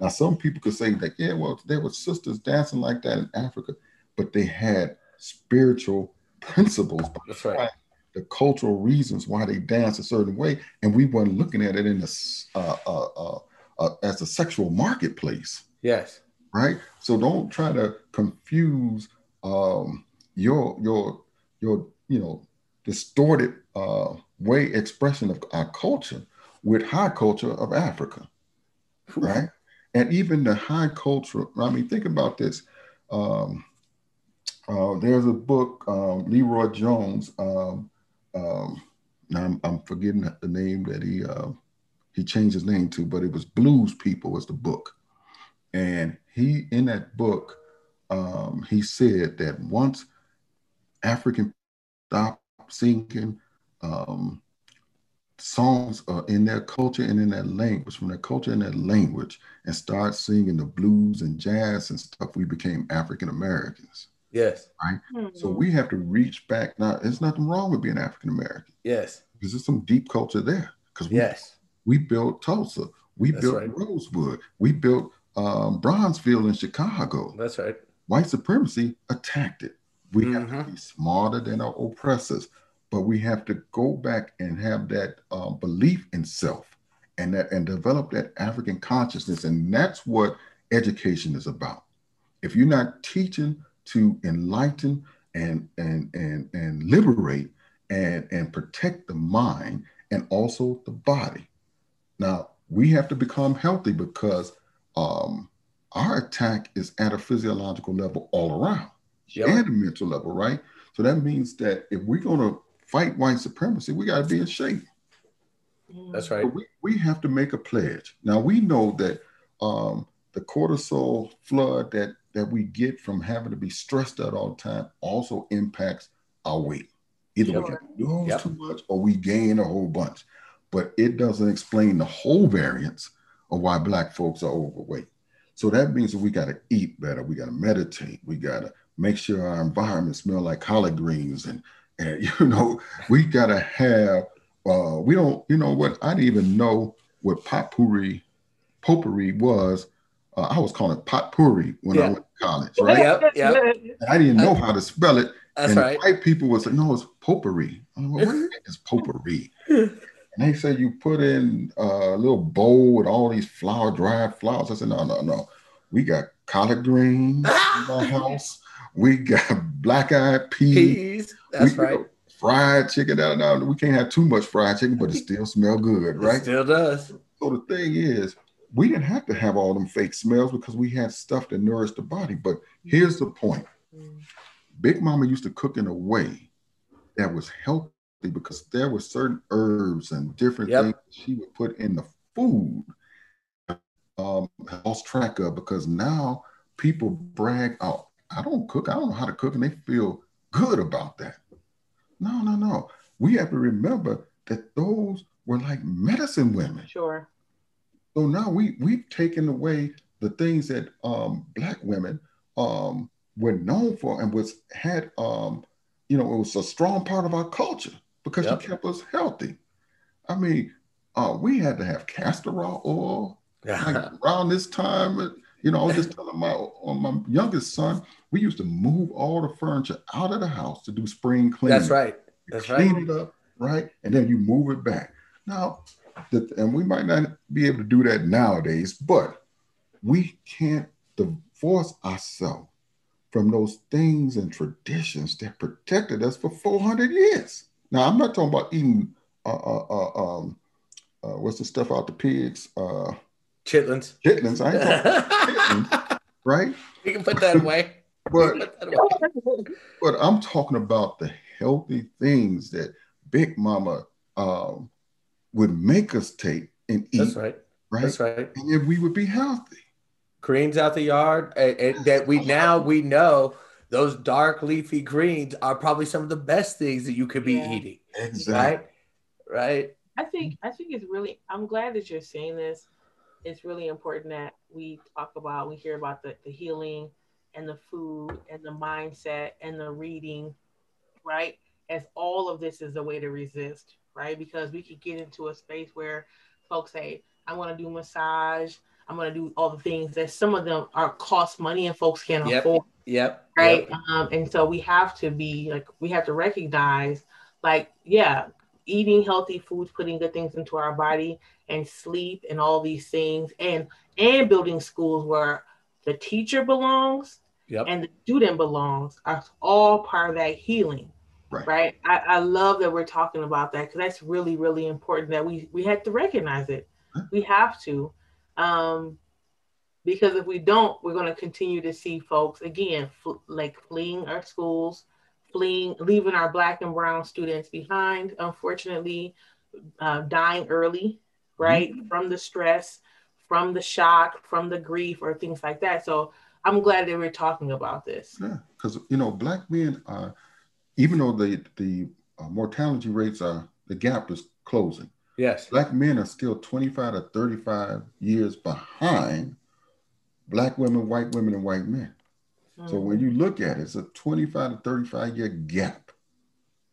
[SPEAKER 3] Now, some people could say that, yeah, well, there were sisters dancing like that in Africa, but they had spiritual principles
[SPEAKER 1] That's right.
[SPEAKER 3] the cultural reasons why they dance a certain way, and we weren't looking at it in a, uh, uh, uh, uh, as a sexual marketplace.
[SPEAKER 1] Yes.
[SPEAKER 3] Right. So don't try to confuse um, your your your you know distorted uh, way expression of our culture with high culture of Africa. Right. and even the high culture. I mean, think about this. Um, uh, there's a book, um, LeRoi Jones. Um, um, now I'm, I'm, forgetting the name that he uh, he changed his name to, but it was Blues People was the book, and he in that book um, he said that once African stop singing um, songs uh, in their culture and in their language, from their culture and their language, and start singing the blues and jazz and stuff, we became African Americans.
[SPEAKER 1] Yes.
[SPEAKER 3] Right. Mm-hmm. So we have to reach back. Now, there's nothing wrong with being African American.
[SPEAKER 1] Yes.
[SPEAKER 3] Because there's some deep culture there. Because
[SPEAKER 1] yes,
[SPEAKER 3] we built Tulsa, we That's built right. Rosewood, we built um, Bronzeville in Chicago.
[SPEAKER 1] That's right.
[SPEAKER 3] White supremacy attacked it. We mm-hmm. have to mm-hmm. be smarter than our oppressors, but we have to go back and have that uh, belief in self and that and develop that African consciousness, and that's what education is about. If you're not teaching to enlighten and and and and liberate and and protect the mind and also the body. Now we have to become healthy because um, our attack is at a physiological level all around yep. and a mental level, right? So that means that if we're going to fight white supremacy, we got to be in shape.
[SPEAKER 1] That's right. So
[SPEAKER 3] we, we have to make a pledge. Now we know that um, the cortisol flood that that we get from having to be stressed out all the time also impacts our weight. Either we can lose yep. too much or we gain a whole bunch. But it doesn't explain the whole variance of why black folks are overweight. So that means that we got to eat better. We got to meditate. We got to make sure our environment smell like collard greens. And, and you know, we got to have, uh, we don't, you know what, I didn't even know what potpourri, potpourri was uh, I was calling it potpourri when yeah. I went to college, right? Yep, yep. I didn't know how to spell it.
[SPEAKER 1] That's
[SPEAKER 3] and
[SPEAKER 1] right.
[SPEAKER 3] White people was like, "No, it's potpourri." I'm like, "What is potpourri?" and they said you put in a little bowl with all these flower, dried flowers. I said, "No, no, no. We got collard greens in my house. We got black-eyed peas. peas.
[SPEAKER 1] That's we right."
[SPEAKER 3] fried chicken. Now, now we can't have too much fried chicken, but it still smell good, right? It
[SPEAKER 1] still does.
[SPEAKER 3] So the thing is, we didn't have to have all them fake smells because we had stuff that nourished the body. But here's the point mm. Big Mama used to cook in a way that was healthy because there were certain herbs and different yep. things she would put in the food. Um, lost track of because now people brag "Oh, I don't cook. I don't know how to cook, and they feel good about that. No, no, no. We have to remember that those were like medicine women.
[SPEAKER 2] Sure.
[SPEAKER 3] So now we we've taken away the things that um, black women um, were known for and was had um, you know it was a strong part of our culture because yep. she kept us healthy. I mean, uh, we had to have castor oil like around this time. You know, I was just telling my my youngest son, we used to move all the furniture out of the house to do spring cleaning.
[SPEAKER 1] That's right. That's
[SPEAKER 3] clean
[SPEAKER 1] right.
[SPEAKER 3] it up, right, and then you move it back. Now that, and we might not be able to do that nowadays, but we can't divorce ourselves from those things and traditions that protected us for 400 years. Now, I'm not talking about eating uh, uh, uh um, uh, what's the stuff out the pigs? Uh,
[SPEAKER 1] chitlins.
[SPEAKER 3] Chitlins. I ain't chitlins, right?
[SPEAKER 1] You can put that away.
[SPEAKER 3] but, but I'm talking about the healthy things that Big Mama um, would make us take and eat.
[SPEAKER 1] That's right.
[SPEAKER 3] Right.
[SPEAKER 1] That's right.
[SPEAKER 3] And we would be healthy.
[SPEAKER 1] Greens out the yard, that we now we know those dark leafy greens are probably some of the best things that you could be yeah. eating.
[SPEAKER 3] Exactly.
[SPEAKER 1] Right. Right.
[SPEAKER 2] I think I think it's really I'm glad that you're saying this. It's really important that we talk about, we hear about the, the healing and the food and the mindset and the reading, right? As all of this is a way to resist, right? Because we could get into a space where folks say, I want to do massage, I'm going to do all the things that some of them are cost money and folks can't
[SPEAKER 1] yep.
[SPEAKER 2] afford.
[SPEAKER 1] Yep.
[SPEAKER 2] Right.
[SPEAKER 1] Yep.
[SPEAKER 2] Um, and so we have to be like, we have to recognize, like, yeah, eating healthy foods, putting good things into our body, and sleep, and all these things, and and building schools where the teacher belongs
[SPEAKER 1] yep.
[SPEAKER 2] and the student belongs are all part of that healing.
[SPEAKER 3] Right.
[SPEAKER 2] right? I, I love that we're talking about that because that's really, really important that we we have to recognize it. Huh? We have to. Um, because if we don't, we're going to continue to see folks again, fl- like fleeing our schools, fleeing, leaving our black and brown students behind, unfortunately, uh, dying early, right? Mm-hmm. From the stress, from the shock, from the grief, or things like that. So I'm glad that we're talking about this.
[SPEAKER 3] Yeah, because you know, black men are, even though the the uh, mortality rates are the gap is closing.
[SPEAKER 1] Yes,
[SPEAKER 3] black men are still 25 to 35 years behind black women, white women, and white men. Mm-hmm. So when you look at it, it's a 25 to 35 year gap,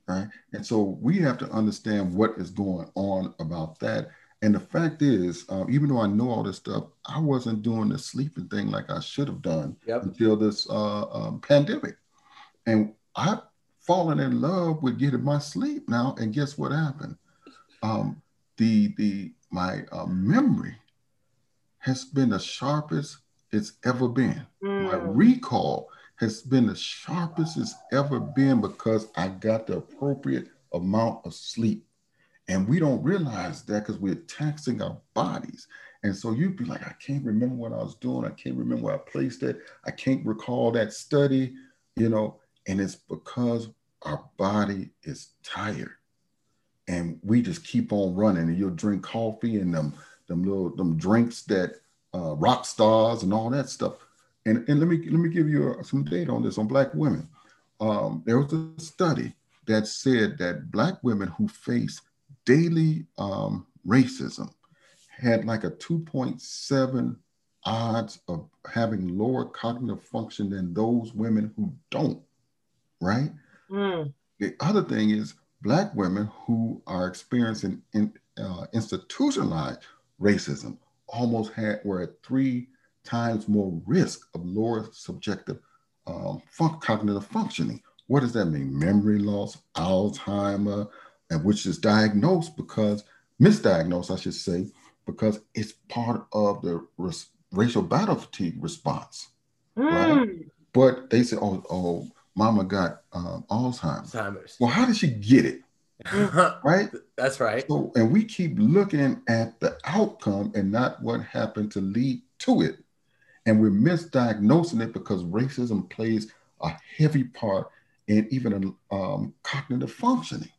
[SPEAKER 3] right? And so we have to understand what is going on about that and the fact is, uh, even though I know all this stuff, I wasn't doing the sleeping thing like I should have done
[SPEAKER 1] yep.
[SPEAKER 3] until this uh, um, pandemic. And I've fallen in love with getting my sleep now. And guess what happened? Um, the the my uh, memory has been the sharpest it's ever been. Mm. My recall has been the sharpest it's ever been because I got the appropriate amount of sleep. And we don't realize that because we're taxing our bodies. And so you'd be like, I can't remember what I was doing. I can't remember where I placed it. I can't recall that study, you know, and it's because our body is tired. And we just keep on running. And you'll drink coffee and them, them little them drinks that uh, rock stars and all that stuff. And, and let me let me give you some data on this on black women. Um, there was a study that said that black women who face daily um, racism had like a 2.7 odds of having lower cognitive function than those women who don't, right?
[SPEAKER 2] Mm.
[SPEAKER 3] The other thing is black women who are experiencing in, uh, institutionalized racism almost had were at three times more risk of lower subjective um, fun- cognitive functioning. What does that mean? Memory loss, Alzheimer, and which is diagnosed because misdiagnosed, I should say, because it's part of the res- racial battle fatigue response. Mm. Right? But they say, oh, oh, mama got um, Alzheimer's.
[SPEAKER 1] Alzheimer's.
[SPEAKER 3] Well, how did she get it? right?
[SPEAKER 1] That's right.
[SPEAKER 3] So, and we keep looking at the outcome and not what happened to lead to it. And we're misdiagnosing it because racism plays a heavy part in even um, cognitive functioning.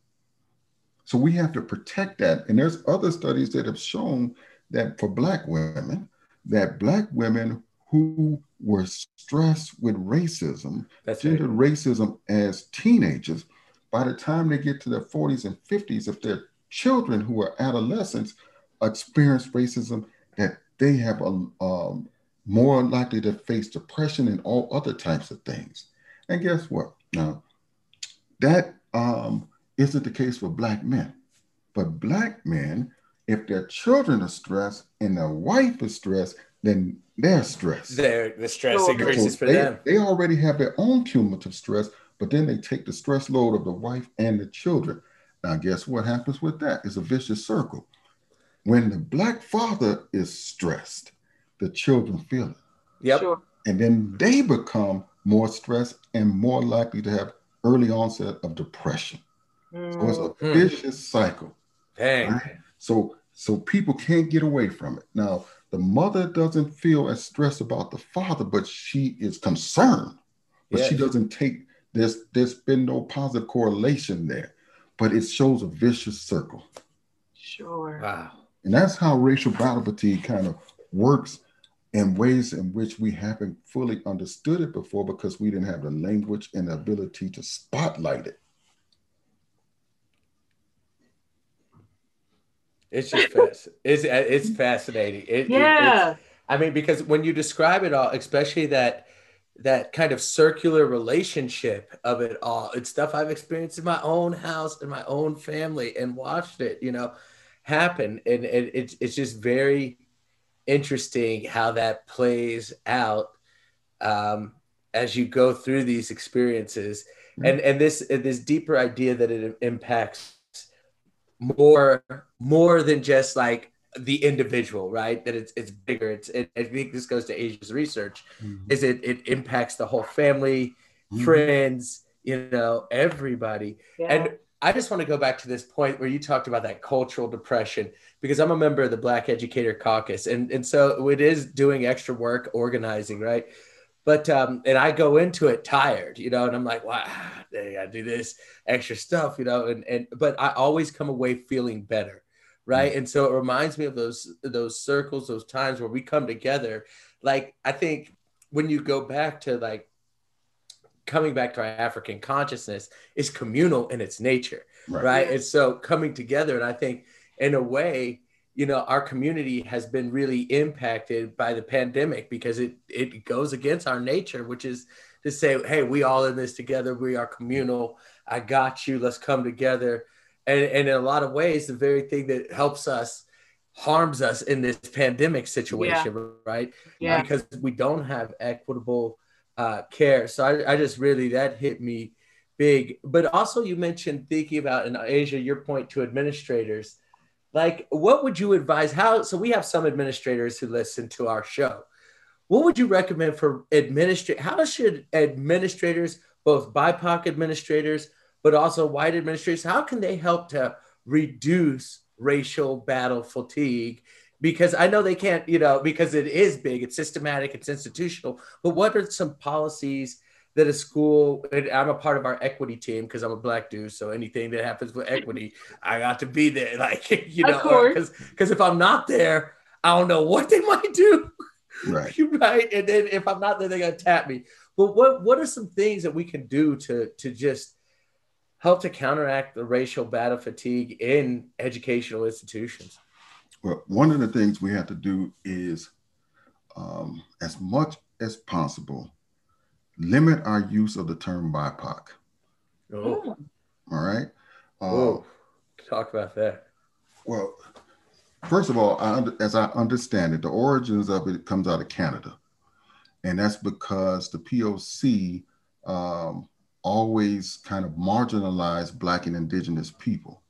[SPEAKER 3] So we have to protect that. And there's other studies that have shown that for Black women, that Black women who were stressed with racism,
[SPEAKER 1] That's
[SPEAKER 3] gender right. racism as teenagers, by the time they get to their 40s and 50s, if their children who are adolescents experience racism, that they have a um, more likely to face depression and all other types of things. And guess what? Now, that um, isn't the case for black men. But black men, if their children are stressed and their wife is stressed, then they're stressed.
[SPEAKER 1] Their the stress increases so for
[SPEAKER 3] they,
[SPEAKER 1] them.
[SPEAKER 3] They already have their own cumulative stress, but then they take the stress load of the wife and the children. Now, guess what happens with that? It's a vicious circle. When the black father is stressed, the children feel it.
[SPEAKER 1] Yep. Sure.
[SPEAKER 3] And then they become more stressed and more likely to have early onset of depression. So it's a mm. vicious cycle.
[SPEAKER 1] Dang. Right?
[SPEAKER 3] So so people can't get away from it. Now, the mother doesn't feel as stressed about the father, but she is concerned. But yes. she doesn't take there's there's been no positive correlation there, but it shows a vicious circle.
[SPEAKER 2] Sure.
[SPEAKER 1] Wow.
[SPEAKER 3] And that's how racial battle fatigue kind of works in ways in which we haven't fully understood it before because we didn't have the language and the ability to spotlight it.
[SPEAKER 1] It's just fast. it's it's fascinating. It,
[SPEAKER 2] yeah.
[SPEAKER 1] It, I mean, because when you describe it all, especially that that kind of circular relationship of it all, it's stuff I've experienced in my own house, in my own family, and watched it, you know, happen. And, and it's it's just very interesting how that plays out um, as you go through these experiences, mm-hmm. and and this this deeper idea that it impacts more more than just like the individual, right? That it's it's bigger. It's it, I think this goes to Asia's research, mm-hmm. is it it impacts the whole family, mm-hmm. friends, you know, everybody. Yeah. And I just want to go back to this point where you talked about that cultural depression because I'm a member of the Black Educator Caucus, and and so it is doing extra work organizing, right? But um, and I go into it tired, you know, and I'm like, wow, I gotta do this extra stuff, you know, and and but I always come away feeling better, right? Mm-hmm. And so it reminds me of those those circles, those times where we come together. Like I think when you go back to like coming back to our African consciousness is communal in its nature, right? right? And so coming together, and I think in a way you know our community has been really impacted by the pandemic because it it goes against our nature which is to say hey we all in this together. We are communal. I got you. Let's come together. And, and in a lot of ways the very thing that helps us harms us in this pandemic situation yeah. right?
[SPEAKER 2] Yeah.
[SPEAKER 1] Because we don't have equitable uh, care. So I, I just really that hit me big. But also you mentioned thinking about in asia your point to administrators like what would you advise how so we have some administrators who listen to our show. What would you recommend for administrate how should administrators both bipoc administrators but also white administrators how can they help to reduce racial battle fatigue? Because i know they can't you know because it is big it's systematic it's institutional but what are some policies that a school i'm a part of our equity team because i'm a black dude so anything that happens with equity i got to be there like you know because because if i'm not there i don't know what they might do.
[SPEAKER 3] Right.
[SPEAKER 1] Right? And then if i'm not there they're gonna tap me. But what what are some things that we can do to to just help to counteract the racial battle fatigue in educational institutions?
[SPEAKER 3] Well one of the things we have to do is um, as much as possible limit our use of the term BIPOC.
[SPEAKER 1] Oh.
[SPEAKER 3] All right.
[SPEAKER 1] Uh, Talk about that.
[SPEAKER 3] Well, first of all, I, as I understand it, the origins of it comes out of Canada. And that's because the POC um, always kind of marginalized Black and Indigenous people.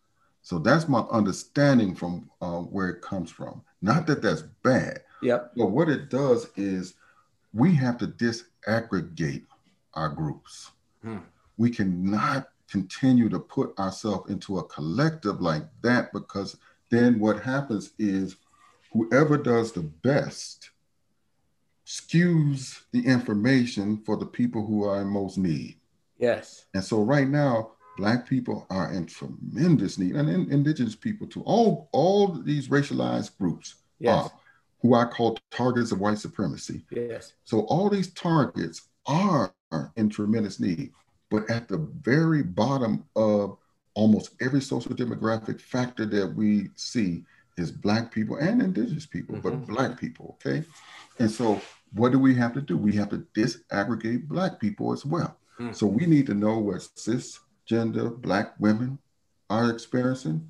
[SPEAKER 3] So that's my understanding from uh, where it comes from. Not that that's bad.
[SPEAKER 1] Yep.
[SPEAKER 3] But what it does is we have to disaggregate our groups. Hmm. We cannot continue to put ourselves into a collective like that because then what happens is whoever does the best skews the information for the people who are in most need.
[SPEAKER 1] Yes.
[SPEAKER 3] And so right now, black people are in tremendous need, and in, indigenous people too. All all these racialized groups
[SPEAKER 1] yes. are
[SPEAKER 3] who I call targets of white supremacy.
[SPEAKER 1] Yes.
[SPEAKER 3] So all these targets are in tremendous need, but at the very bottom of almost every social demographic factor that we see is black people and indigenous people, mm-hmm. but black people, okay? And so what do we have to do? We have to disaggregate black people as well. Mm-hmm. So we need to know what cisgender black women are experiencing,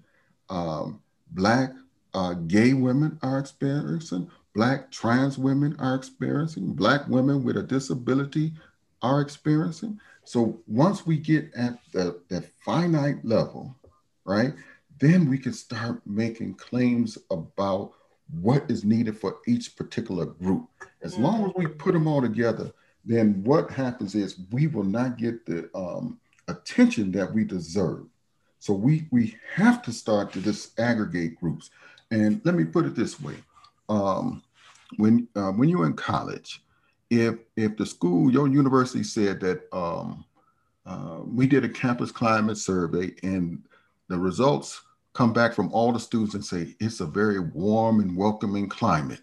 [SPEAKER 3] um, black uh, gay women are experiencing, Black trans women are experiencing, Black women with a disability are experiencing. So once we get at the, that finite level, right, then we can start making claims about what is needed for each particular group. As long as we put them all together, then what happens is we will not get the um, attention that we deserve So we we have to start to disaggregate groups. And let me put it this way: um, when uh, when you're in college, if if the school, your university said that um, uh, we did a campus climate survey and the results come back from all the students and say it's a very warm and welcoming climate,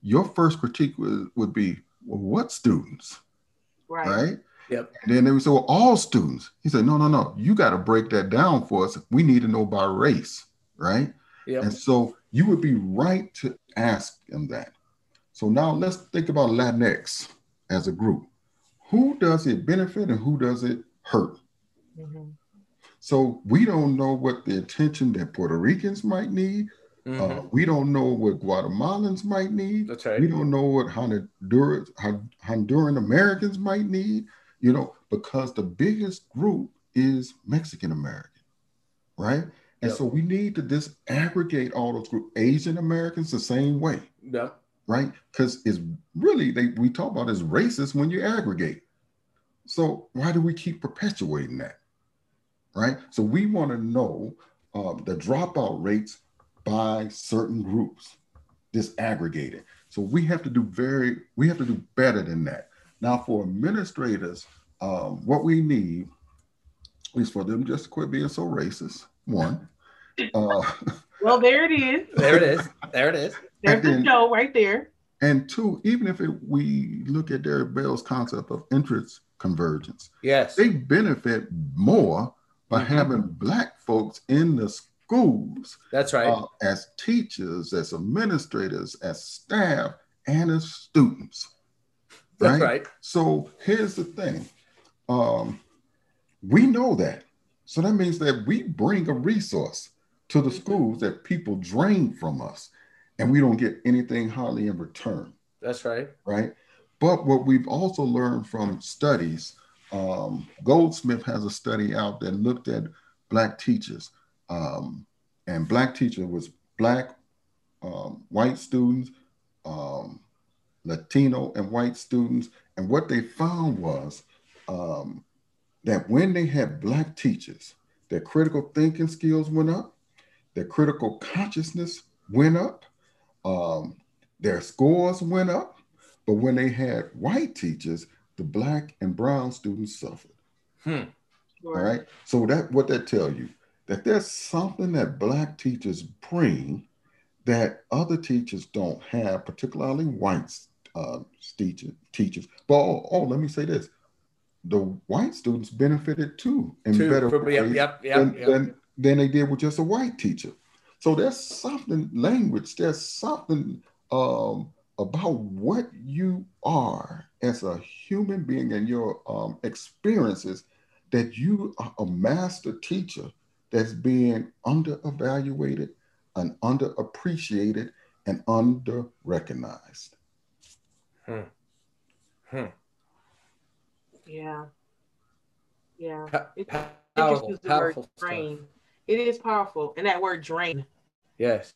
[SPEAKER 3] your first critique would, would be, well, what students?
[SPEAKER 2] Right.
[SPEAKER 3] Right.
[SPEAKER 1] Yep.
[SPEAKER 3] And then they would say, well, all students. He said, no, no, no. You got to break that down for us. We need to know by race. Right.
[SPEAKER 1] Yep.
[SPEAKER 3] And so you would be right to ask them that. So now let's think about Latinx as a group. Who does it benefit and who does it hurt?
[SPEAKER 2] Mm-hmm.
[SPEAKER 3] So we don't know what the attention that Puerto Ricans might need.
[SPEAKER 1] Mhm.
[SPEAKER 3] Uh, we don't know what Guatemalans might need.
[SPEAKER 1] That's
[SPEAKER 3] We don't know what Honduras, Honduran Americans might need, you know, because the biggest group is Mexican American, right? And
[SPEAKER 1] Yep.
[SPEAKER 3] so we need to disaggregate all those groups. Asian Americans the same way,
[SPEAKER 1] Yep.
[SPEAKER 3] right? Because it's really they we talk about as racist when you aggregate. So why do we keep perpetuating that, right? So we want to know um, the dropout rates by certain groups, disaggregated. So we have to do very, we have to do better than that. Now, for administrators, um, what we need is for them just to quit being so racist. One, uh,
[SPEAKER 2] Well, there it is.
[SPEAKER 1] There it is. There it is.
[SPEAKER 2] There's
[SPEAKER 3] And
[SPEAKER 2] the show right there.
[SPEAKER 3] and two, even if it, we look at Derek Bell's concept of interest convergence,
[SPEAKER 1] Yes.
[SPEAKER 3] they benefit more by
[SPEAKER 1] Mhm.
[SPEAKER 3] having black folks in the schools
[SPEAKER 1] That's right.
[SPEAKER 3] uh, as teachers, as administrators, as staff, and as students.
[SPEAKER 1] That's right.
[SPEAKER 3] So here's the thing. Um, we know that. So that means that we bring a resource to the schools that people drain from us, and we don't get anything hardly in return,
[SPEAKER 1] That's right.
[SPEAKER 3] right? But what we've also learned from studies, um, Goldsmith has a study out that looked at black teachers, um, and black teacher was black, um, white students, um, Latino and white students, and what they found was um, that when they had black teachers, their critical thinking skills went up, their critical consciousness went up, um, their scores went up, but when they had white teachers, the black and brown students suffered.
[SPEAKER 1] Hmm.
[SPEAKER 3] All right. So that what that tell you that there's something that black teachers bring that other teachers don't have, particularly white uh, teacher, teachers. But oh, oh, let me say this: the white students benefited too in
[SPEAKER 1] Two.
[SPEAKER 3] better
[SPEAKER 1] For, yep.
[SPEAKER 3] ways
[SPEAKER 1] Yep.
[SPEAKER 3] than,
[SPEAKER 1] Yep. yep.
[SPEAKER 3] than than they did with just a white teacher. So there's something language. There's something um, about what you are as a human being and your um, experiences that you are a master teacher that's being under evaluated and underappreciated and under recognized.
[SPEAKER 1] Hmm.
[SPEAKER 2] Yeah. Yeah.
[SPEAKER 1] Pa-
[SPEAKER 2] It-
[SPEAKER 1] pa-
[SPEAKER 2] It just
[SPEAKER 1] powerful.
[SPEAKER 2] used the
[SPEAKER 1] Powerful
[SPEAKER 2] word
[SPEAKER 1] stuff.
[SPEAKER 2] Drain. It is powerful. And that word drain,
[SPEAKER 1] Yes.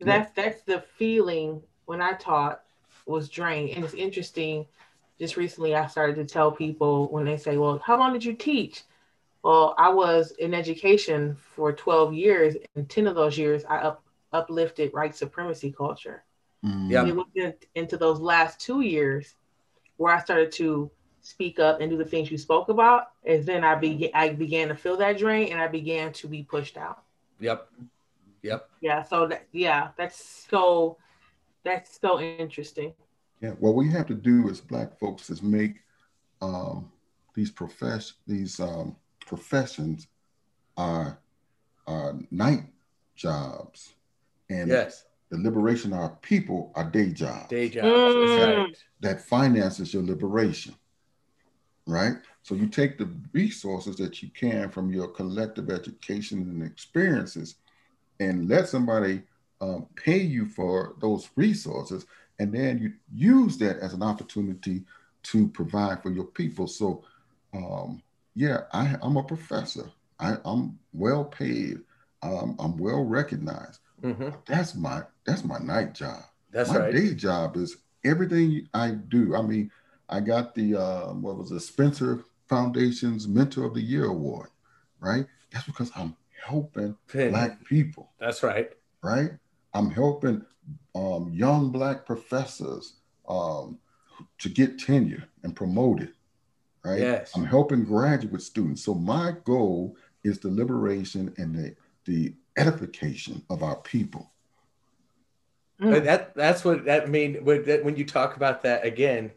[SPEAKER 2] that's that's the feeling when I taught was drain. And it's interesting. Just recently I started to tell people when they say, Well, how long did you teach? Well, I was in education for 12 years, and 10 of those years I up, uplifted white supremacy culture.
[SPEAKER 3] Mm,
[SPEAKER 1] Yeah.
[SPEAKER 2] It was in- into those last two years where I started to speak up and do the things you spoke about, and then I began I began to feel that drain, and I began to be pushed out.
[SPEAKER 1] Yep. Yep.
[SPEAKER 2] Yeah, so that yeah, that's so that's so interesting.
[SPEAKER 3] Yeah, what we have to do as Black folks is make um, these profess these um, professions are our night jobs, and
[SPEAKER 1] Yes.
[SPEAKER 3] the liberation of our people are day jobs.
[SPEAKER 1] Day jobs.
[SPEAKER 2] Mm.
[SPEAKER 1] That's right.
[SPEAKER 3] that finances your liberation, right? So you take the resources that you can from your collective education and experiences, and let somebody um, pay you for those resources, and then you use that as an opportunity to provide for your people. So, um, yeah, I, I'm a professor. I, I'm well paid. Um, I'm well recognized.
[SPEAKER 1] hmm
[SPEAKER 3] That's my that's my night job
[SPEAKER 1] That's
[SPEAKER 3] my
[SPEAKER 1] right.
[SPEAKER 3] day job is everything I do. I mean, I got the uh, what was it, Spencer Foundation's Mentor of the Year award, right? That's because I'm helping black people.
[SPEAKER 1] That's right.
[SPEAKER 3] Right? I'm helping um, young black professors um, to get tenure and promoted. Right?
[SPEAKER 1] Yes.
[SPEAKER 3] I'm helping graduate students. So my goal is the liberation and the, the edification of our people.
[SPEAKER 1] But that that's what that mean when, when you talk about that again,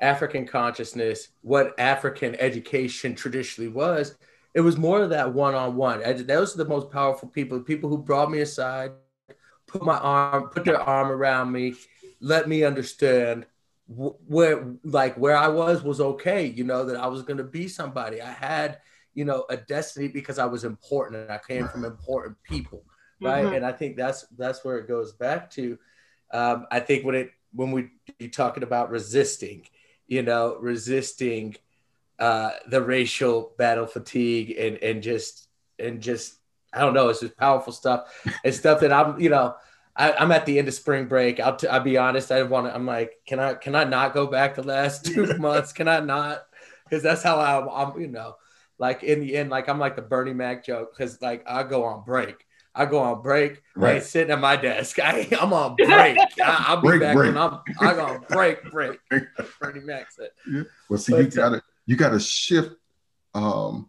[SPEAKER 1] African consciousness, what African education traditionally was, it was more of that one-on-one. Those are the most powerful people, people who brought me aside, put my arm, put their arm around me, let me understand where like where I was was okay, you know, that I was going to be somebody. I had, you know, a destiny because I was important and I came from important people, right? Mm-hmm. And I think that's that's where it goes back to. Um, I think when it when we you talking about resisting, you know, resisting uh, the racial battle fatigue and and just and just I don't know, it's just powerful stuff. It's stuff that I'm, you know, I, am at the end of spring break. I'll, t- I'll be honest. I don't want to. I'm like, can I can I not go back the last two months? Can I not? Because that's how I'm, I'm. You know, like in the end, like I'm like the Bernie Mac joke. Because like I go on break. I go on break. Right. sitting at my desk. I, I'm on break. I, will be break, back break. when I'm. I go on break. Break. Bernie Mac said.
[SPEAKER 3] Yeah. Well, see, but, you gotta you gotta shift um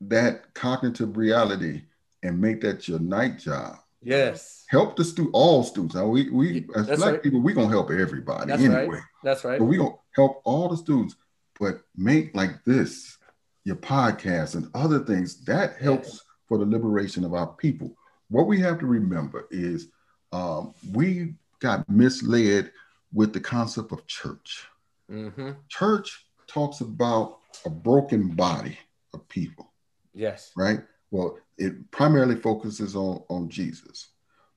[SPEAKER 3] that cognitive reality and make that your night job.
[SPEAKER 1] Yes.
[SPEAKER 3] Help the stu all students. Now we we as That's black right. people, we gonna help everybody That's anyway.
[SPEAKER 1] Right. That's right.
[SPEAKER 3] But we gonna help all the students, but make like this, your podcast and other things, that helps yes. for the liberation of our people. What we have to remember is um, we got misled with the concept of church. Mm-hmm. Church talks about a broken body of people.
[SPEAKER 1] Yes.
[SPEAKER 3] Right? Well, it primarily focuses on, on Jesus.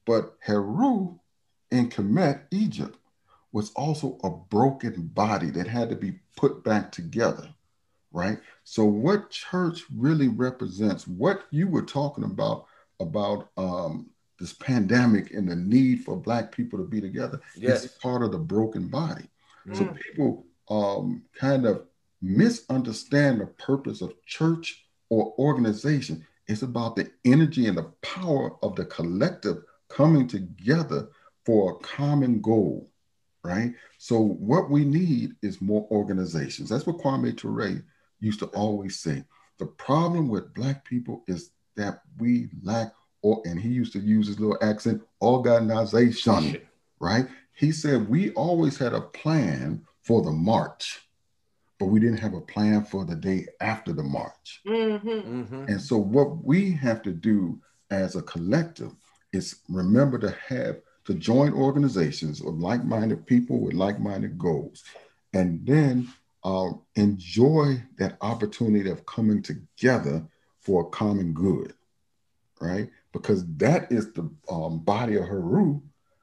[SPEAKER 3] But Heru in Kemet, Egypt, was also a broken body that had to be put back together, right? So, what church really represents, what you were talking about, about um, this pandemic and the need for Black people to be together, yes. is part of the broken body. Mm. So, people um, kind of misunderstand the purpose of church or organization. It's about the energy and the power of the collective coming together for a common goal, right? So what we need is more organizations. That's what Kwame Ture used to always say. The problem with black people is that we lack, or and he used to use his little accent, organization, right? He said we always had a plan for the march but we didn't have a plan for the day after the march. Mm-hmm. Mm-hmm. And so, what we have to do as a collective is remember to have to join organizations of like-minded people with like-minded goals, and then uh, enjoy that opportunity of coming together for a common good, right? Because that is the um, body of Heru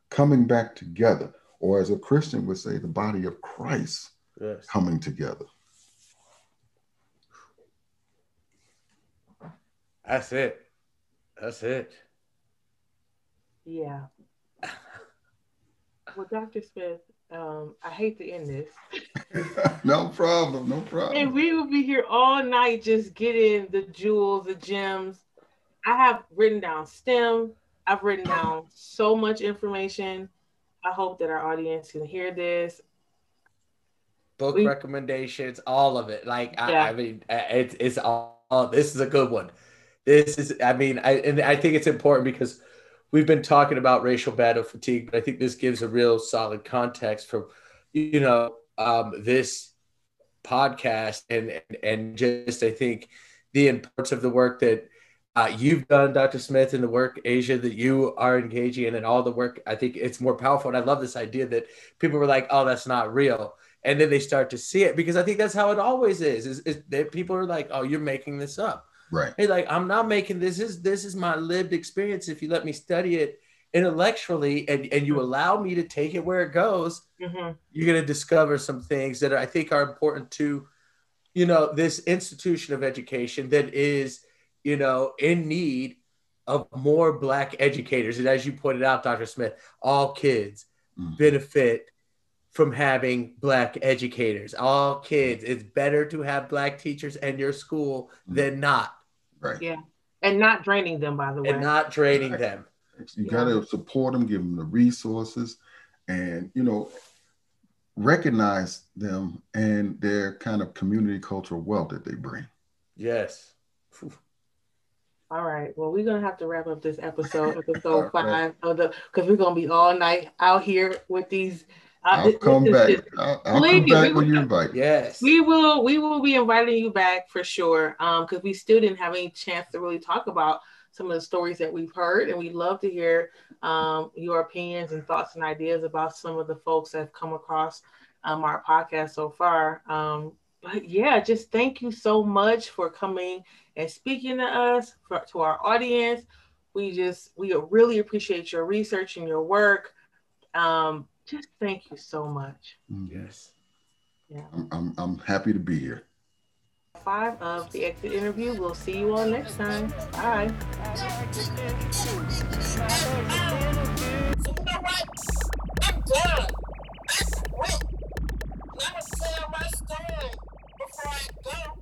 [SPEAKER 3] coming back together, or as a Christian would say, the body of Christ yes. coming together.
[SPEAKER 1] That's it. That's it.
[SPEAKER 2] Yeah. well, Dr. Smith, um, I hate to end this.
[SPEAKER 3] no problem. No problem.
[SPEAKER 2] And we will be here all night just getting the jewels, the gems. I have written down STEM. I've written down so much information. I hope that our audience can hear this
[SPEAKER 1] book we, recommendations, all of it. Like yeah. I, I, mean, it's it's all, all. This is a good one. This is, I mean, I and I think it's important because we've been talking about racial battle fatigue, but I think this gives a real solid context for, you know, um, this podcast and and just I think the importance of the work that uh, you've done, Dr. Smith, and the work, Asia, that you are engaging in, and all the work. I think it's more powerful. And I love this idea that people were like, oh, that's not real and then they start to see it because I think that's how it always is. Is, is that people are like, "Oh, you're making this up."
[SPEAKER 3] Right.
[SPEAKER 1] Hey, like I'm not making this. Is this is my lived experience? If you let me study it intellectually and and you mm-hmm. allow me to take it where it goes, mm-hmm. you're gonna discover some things that I think are important to, you know, this institution of education that is, you know, in need of more black educators. And as you pointed out, Dr. Smith, all kids mm-hmm. benefit from having black educators all kids it's better to have black teachers in your school mm-hmm. than not
[SPEAKER 3] right
[SPEAKER 2] yeah and not draining them, by the way,
[SPEAKER 1] and not draining them.
[SPEAKER 3] You yeah. got to support them, give them the resources, and you know, recognize them and their kind of community cultural wealth that they bring.
[SPEAKER 1] Yes.
[SPEAKER 2] All right. Well, we're gonna have to wrap up this episode, episode five of the, because we're gonna be all night out here with these.
[SPEAKER 3] I'll this, come back. Just, I'll, I'll come back when you invite.
[SPEAKER 1] Yes,
[SPEAKER 2] we will. We will be inviting you back for sure. Um, because we still didn't have any chance to really talk about some of the stories that we've heard, and we'd love to hear um your opinions and thoughts and ideas about some of the folks that have come across um our podcast so far. Um, but yeah, just thank you so much for coming and speaking to us, for, to our audience. We just, we really appreciate your research and your work. Um, just thank you so much.
[SPEAKER 3] Mm. Yes. Yeah. I'm, I'm, I'm happy to be here.
[SPEAKER 2] Five of the exit interview. We'll see you all next time. Bye. My story before I go.